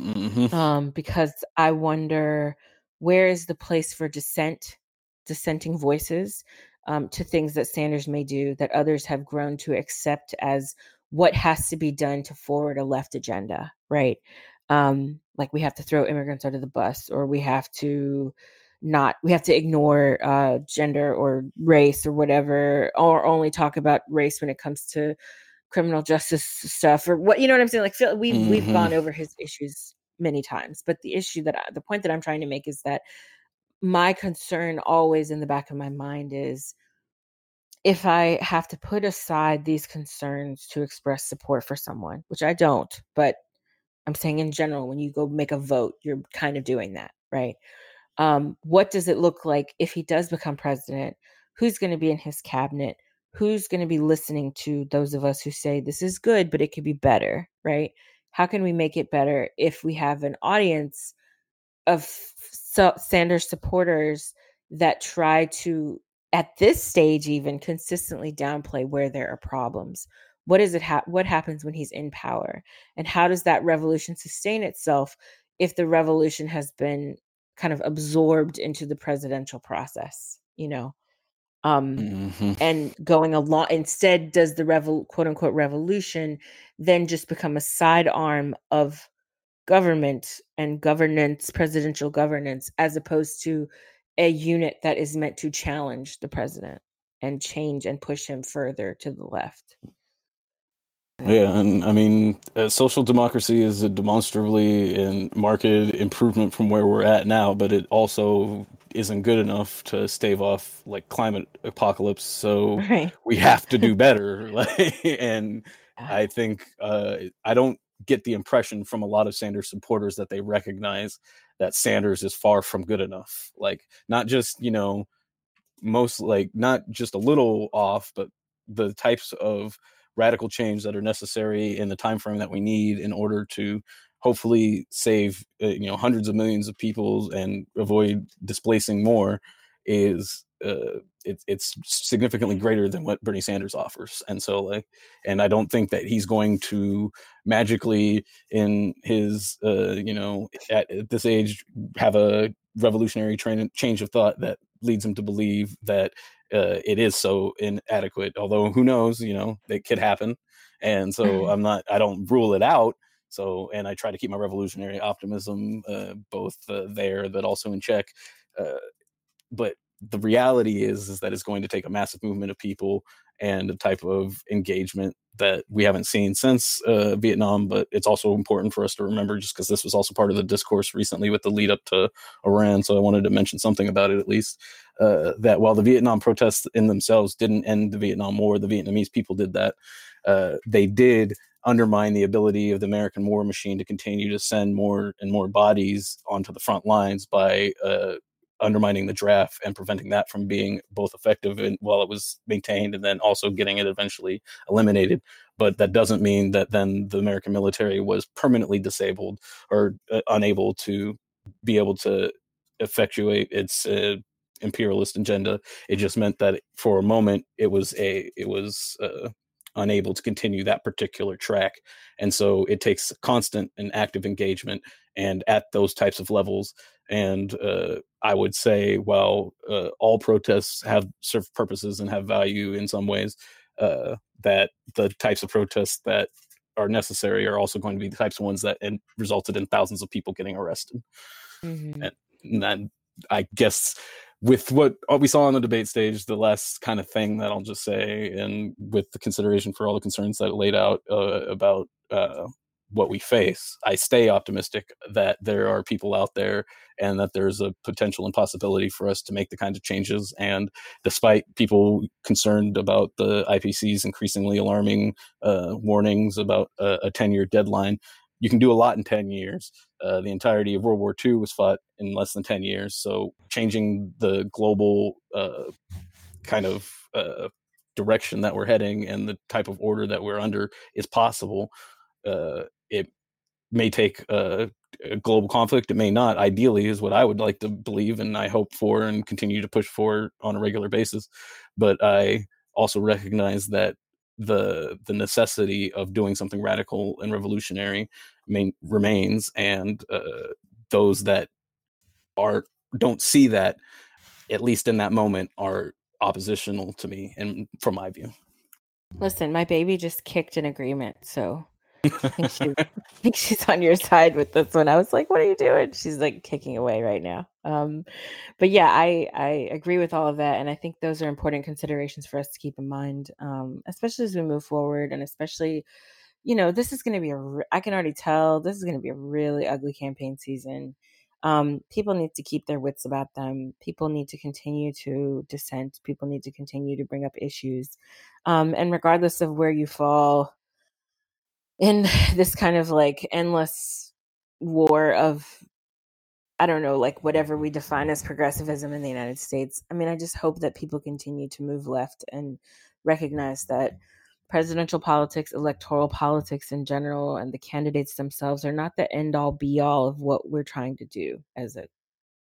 Mm-hmm. um, because I wonder where is the place for dissent, dissenting voices um, to things that Sanders may do that others have grown to accept as what has to be done to forward a left agenda, right? Um, like we have to throw immigrants under the bus, or we have to not we have to ignore uh, gender or race or whatever, or only talk about race when it comes to criminal justice stuff or what you know what I'm saying. Like Phil, we've mm-hmm. we've gone over his issues many times, but the issue that I, the point that I'm trying to make is that my concern always in the back of my mind is if I have to put aside these concerns to express support for someone, which I don't, but I'm saying in general, when you go make a vote, you're kind of doing that, right? Um, what does it look like if he does become president? Who's going to be in his cabinet? Who's going to be listening to those of us who say this is good, but it could be better, right? How can we make it better if we have an audience of Sanders supporters that try to, at this stage, even consistently downplay where there are problems? What is it? Ha- what happens when he's in power, and how does that revolution sustain itself if the revolution has been kind of absorbed into the presidential process? You know, um mm-hmm. and going along instead does the revol quote unquote revolution then just become a sidearm of government and governance presidential governance as opposed to a unit that is meant to challenge the president and change and push him further to the left yeah, and I mean, uh, social democracy is a demonstrably and marked improvement from where we're at now, but it also isn't good enough to stave off like climate apocalypse. So right. we have to do (laughs) better. (laughs) like, and I think uh, I don't get the impression from a lot of Sanders supporters that they recognize that Sanders is far from good enough. Like, not just you know, most like not just a little off, but the types of radical change that are necessary in the time frame that we need in order to hopefully save uh, you know hundreds of millions of people and avoid displacing more is uh, it, it's significantly greater than what Bernie Sanders offers, and so like, and I don't think that he's going to magically in his uh, you know at, at this age have a revolutionary train, change of thought that leads him to believe that uh, it is so inadequate. Although who knows, you know, it could happen, and so I'm not, I don't rule it out so, and I try to keep my revolutionary optimism uh, both uh, there, but also in check. Uh, but the reality is, is that it's going to take a massive movement of people and a type of engagement that we haven't seen since uh, Vietnam. But it's also important for us to remember, just because this was also part of the discourse recently with the lead up to Iran. So I wanted to mention something about it at least. Uh, that while the Vietnam protests in themselves didn't end the Vietnam War, the Vietnamese people did that. Uh, they did undermine the ability of the American war machine to continue to send more and more bodies onto the front lines by uh, undermining the draft and preventing that from being both effective and while it was maintained and then also getting it eventually eliminated. But that doesn't mean that then the american military was permanently disabled or uh, unable to be able to effectuate its uh, imperialist agenda. It just meant that for a moment it was a it was uh, unable to continue that particular track. And so it takes constant and active engagement and at those types of levels and uh, I would say, well, uh, all protests have serve purposes and have value in some ways, uh, that the types of protests that are necessary are also going to be the types of ones that and resulted in thousands of people getting arrested. Mm-hmm. And, and then I guess with what we saw on the debate stage, the last kind of thing that I'll just say, and with the consideration for all the concerns that it laid out uh, about uh, what we face, I stay optimistic that there are people out there and that there's a potential and possibility for us to make the kinds of changes. And despite people concerned about the IPCC's increasingly alarming uh, warnings about a, a 10 year deadline, you can do a lot in 10 years. Uh, the entirety of World War II was fought in less than 10 years. So changing the global uh, kind of uh, direction that we're heading and the type of order that we're under is possible. Uh, may take a, a, global conflict. It may not. Ideally, is what I would like to believe, and I hope for, and continue to push for on a regular basis. But I also recognize that the the necessity of doing something radical and revolutionary main, remains, and uh, those that are don't see that, at least in that moment, are oppositional to me, and from my view. Listen, my baby just kicked an agreement, so (laughs) I think, I think she's on your side with this one. I was like, "What are you doing?" She's like kicking away right now. Um, but yeah, I I agree with all of that, and I think those are important considerations for us to keep in mind, um, especially as we move forward, and especially, you know, this is going to be a. I can already tell this is going to be a really ugly campaign season. Um, people need to keep their wits about them. People need to continue to dissent. People need to continue to bring up issues, um, and regardless of where you fall in (laughs) this kind of like endless war of I don't know, like whatever we define as progressivism in the United States. I mean, I just hope that people continue to move left and recognize that presidential politics, electoral politics in general, and the candidates themselves are not the end all be all of what we're trying to do as a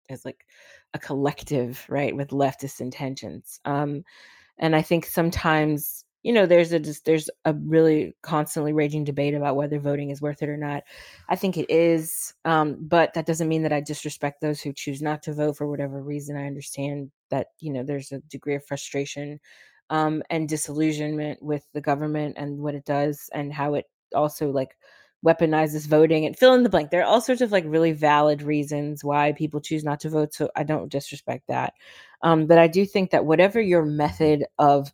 as like a collective, right, with leftist intentions. Um, and I think sometimes you know there's a there's a really constantly raging debate about whether voting is worth it or not. I think it is um, but that doesn't mean that i disrespect those who choose not to vote for whatever reason. I understand that you know there's a degree of frustration um, and disillusionment with the government and what it does and how it also like weaponizes voting and fill in the blank. There are all sorts of like really valid reasons why people choose not to vote so i don't disrespect that. Um, but i do think that whatever your method of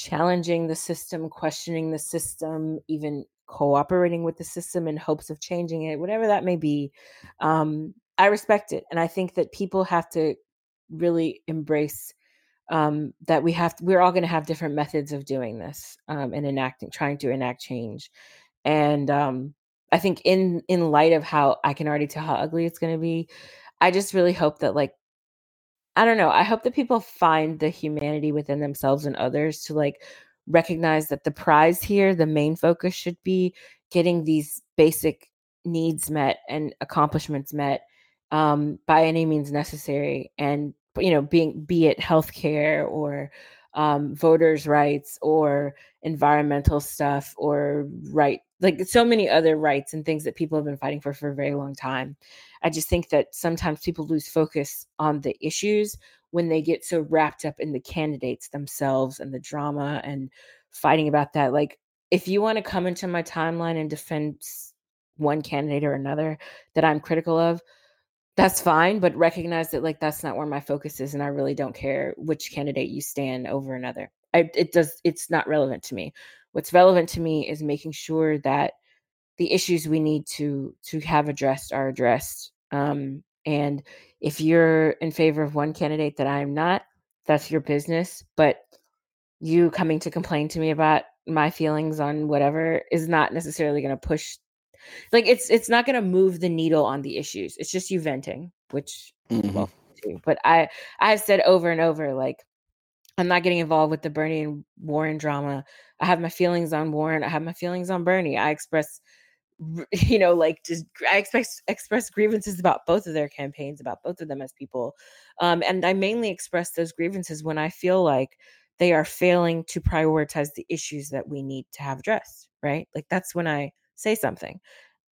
challenging the system, questioning the system, even cooperating with the system in hopes of changing it, whatever that may be. Um, I respect it. And I think that people have to really embrace um, that we have, to, we're all going to have different methods of doing this um, and enacting, trying to enact change. And um, I think in in light of how I can already tell how ugly it's going to be, I just really hope that like I don't know. I hope that people find the humanity within themselves and others to like recognize that the prize here, the main focus should be getting these basic needs met and accomplishments met um, by any means necessary. And you know, being be it healthcare or um, voters' rights or environmental stuff or right like so many other rights and things that people have been fighting for for a very long time. I just think that sometimes people lose focus on the issues when they get so wrapped up in the candidates themselves and the drama and fighting about that. Like, if you want to come into my timeline and defend one candidate or another that I'm critical of, that's fine, but recognize that like that's not where my focus is, and I really don't care which candidate you stand over another. I, it does. It's not relevant to me. What's relevant to me is making sure that the issues we need to to have addressed are addressed. Um, and if you're in favor of one candidate that I'm not, that's your business. But you coming to complain to me about my feelings on whatever is not necessarily going to push like it's it's not going to move the needle on the issues it's just you venting which mm-hmm. but i i've said over and over like i'm not getting involved with the bernie and warren drama i have my feelings on warren i have my feelings on bernie i express (laughs) you know like just i expect express grievances about both of their campaigns about both of them as people um, and i mainly express those grievances when i feel like they are failing to prioritize the issues that we need to have addressed right? Like that's when i say something.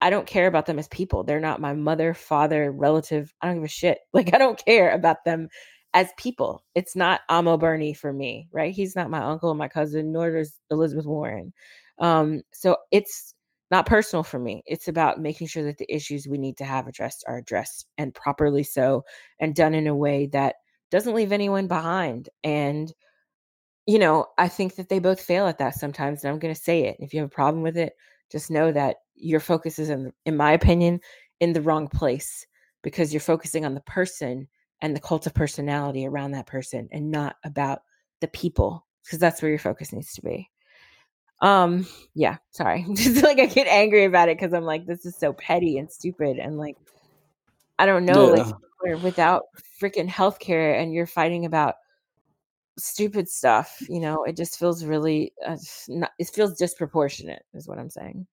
I don't care about them as people. They're not my mother father relative i don't give a shit. (laughs) Like i don't care about them as people. It's not amo bernie for me right? He's not my uncle my cousin nor does elizabeth warren. Um so it's not personal for me. It's about making sure that the issues we need to have addressed are addressed and properly so, and done in a way that doesn't leave anyone behind. And, you know, I think that they both fail at that sometimes. And I'm going to say it. If you have a problem with it, just know that your focus is, in, in my opinion, in the wrong place because you're focusing on the person and the cult of personality around that person and not about the people because that's where your focus needs to be. Um, yeah, sorry. (laughs) Just like I get angry about it because I'm like, this is so petty and stupid. And like, I don't know, yeah. like without freaking healthcare and you're fighting about stupid stuff, you know, it just feels really, uh, not, it feels disproportionate, is what I'm saying.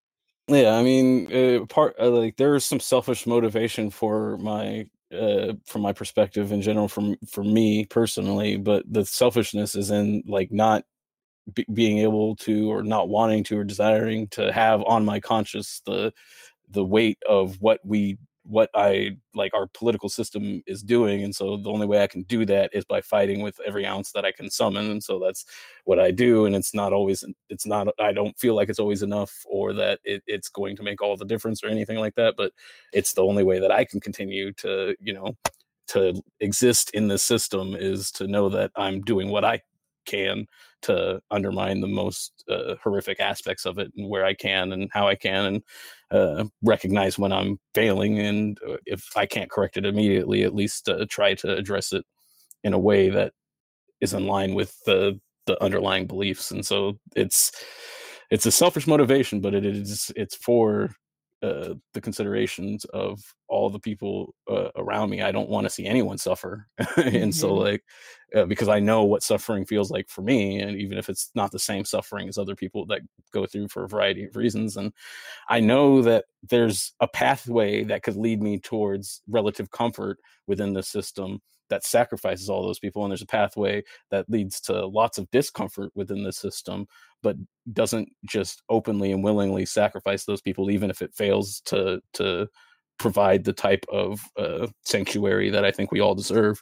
Yeah, I mean, uh, part uh, like there's some selfish motivation for my uh from my perspective in general from for me personally but the selfishness is in like not being able to or not wanting to or desiring to have on my conscience the the weight of what we what I like our political system is doing. And so the only way I can do that is by fighting with every ounce that I can summon. And so that's what I do. And it's not always, it's not, I don't feel like it's always enough or that it, it's going to make all the difference or anything like that. But it's the only way that I can continue to, you know, to exist in this system is to know that I'm doing what I can to undermine the most uh, horrific aspects of it and where I can and how I can and uh, recognize when I'm failing and uh, if I can't correct it immediately, at least uh, try to address it in a way that is in line with the the underlying beliefs. And so it's it's a selfish motivation, but it is it's for uh, the considerations of all the people uh, around me. I don't want to see anyone suffer, (laughs) and mm-hmm. so like uh, because I know what suffering feels like for me, and even if it's not the same suffering as other people that go through for a variety of reasons, and I know that there's a pathway that could lead me towards relative comfort within the system that sacrifices all those people and there's a pathway that leads to lots of discomfort within the system but doesn't just openly and willingly sacrifice those people even if it fails to to provide the type of uh, sanctuary that i think we all deserve.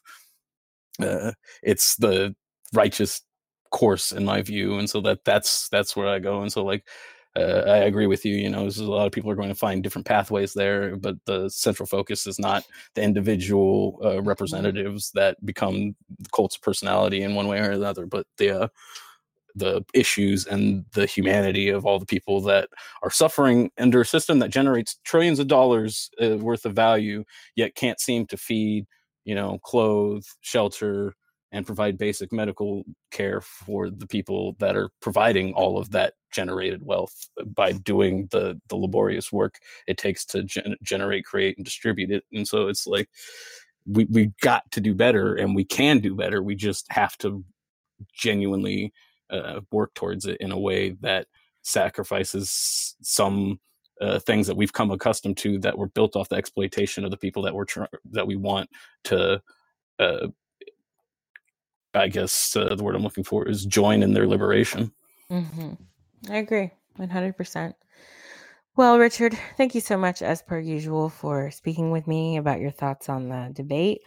Uh, it's the righteous course in my view and so that that's that's where i go and so like uh, I agree with you. You know, a lot of people are going to find different pathways there, but the central focus is not the individual uh, representatives that become cults of personality in one way or another, but the uh, the issues and the humanity of all the people that are suffering under a system that generates trillions of dollars uh, worth of value, yet can't seem to feed, you know, clothe, shelter, and provide basic medical care for the people that are providing all of that generated wealth by doing the the laborious work it takes to gen- generate create and distribute it. And so it's like we we got to do better and we can do better. We just have to genuinely uh, work towards it in a way that sacrifices some uh, things that we've come accustomed to that were built off the exploitation of the people that we're tr- that we want to uh, I guess uh, the word I'm looking for is join in their liberation. Mm-hmm. I agree 100%. Well, Richard, thank you so much, as per usual, for speaking with me about your thoughts on the debate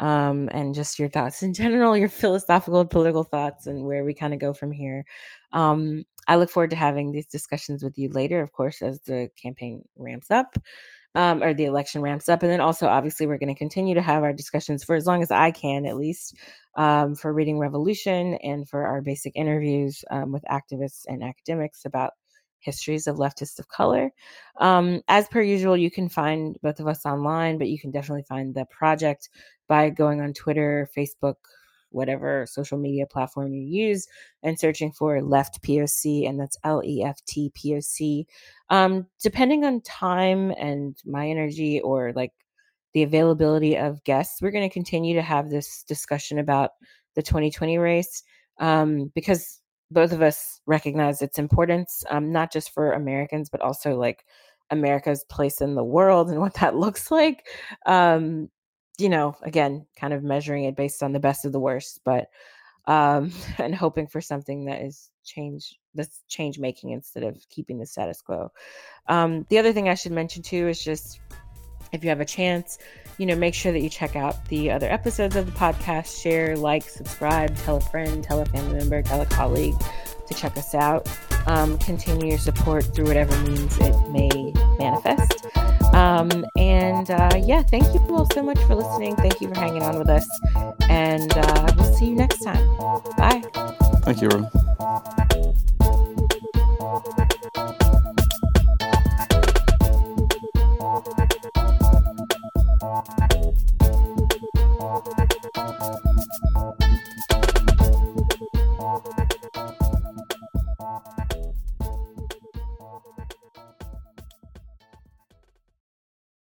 um, and just your thoughts in (laughs) general, your philosophical political thoughts, and where we kind of go from here. Um, I look forward to having these discussions with you later, of course, as the campaign ramps up um, or the election ramps up. And then also, obviously, we're going to continue to have our discussions for as long as I can, at least, um, for Reading Revolution and for our basic interviews um, with activists and academics about histories of leftists of color. Um, as per usual, you can find both of us online, but you can definitely find the project by going on Twitter, Facebook, whatever social media platform you use and searching for Left POC, and that's L E F T P O C. Um, depending on time and my energy or like the availability of guests, we're going to continue to have this discussion about the 2020 race um, because both of us recognize its importance, um, not just for Americans, but also like America's place in the world and what that (laughs) looks like. Um, you know, again, kind of measuring it based on the best of the worst, but um, (laughs) and hoping for something that is change that's change making instead of keeping the status quo. Um, the other thing I should mention too is just if you have a chance, you know, make sure that you check out the other episodes of the podcast, share, like, subscribe, tell a friend, tell a family member, tell a colleague to check us out. Um, continue your support through whatever means it may manifest. Um, and uh, yeah, thank you all so much for listening. Thank you for hanging on with us. And uh, we'll see you next time. Bye. Thank you,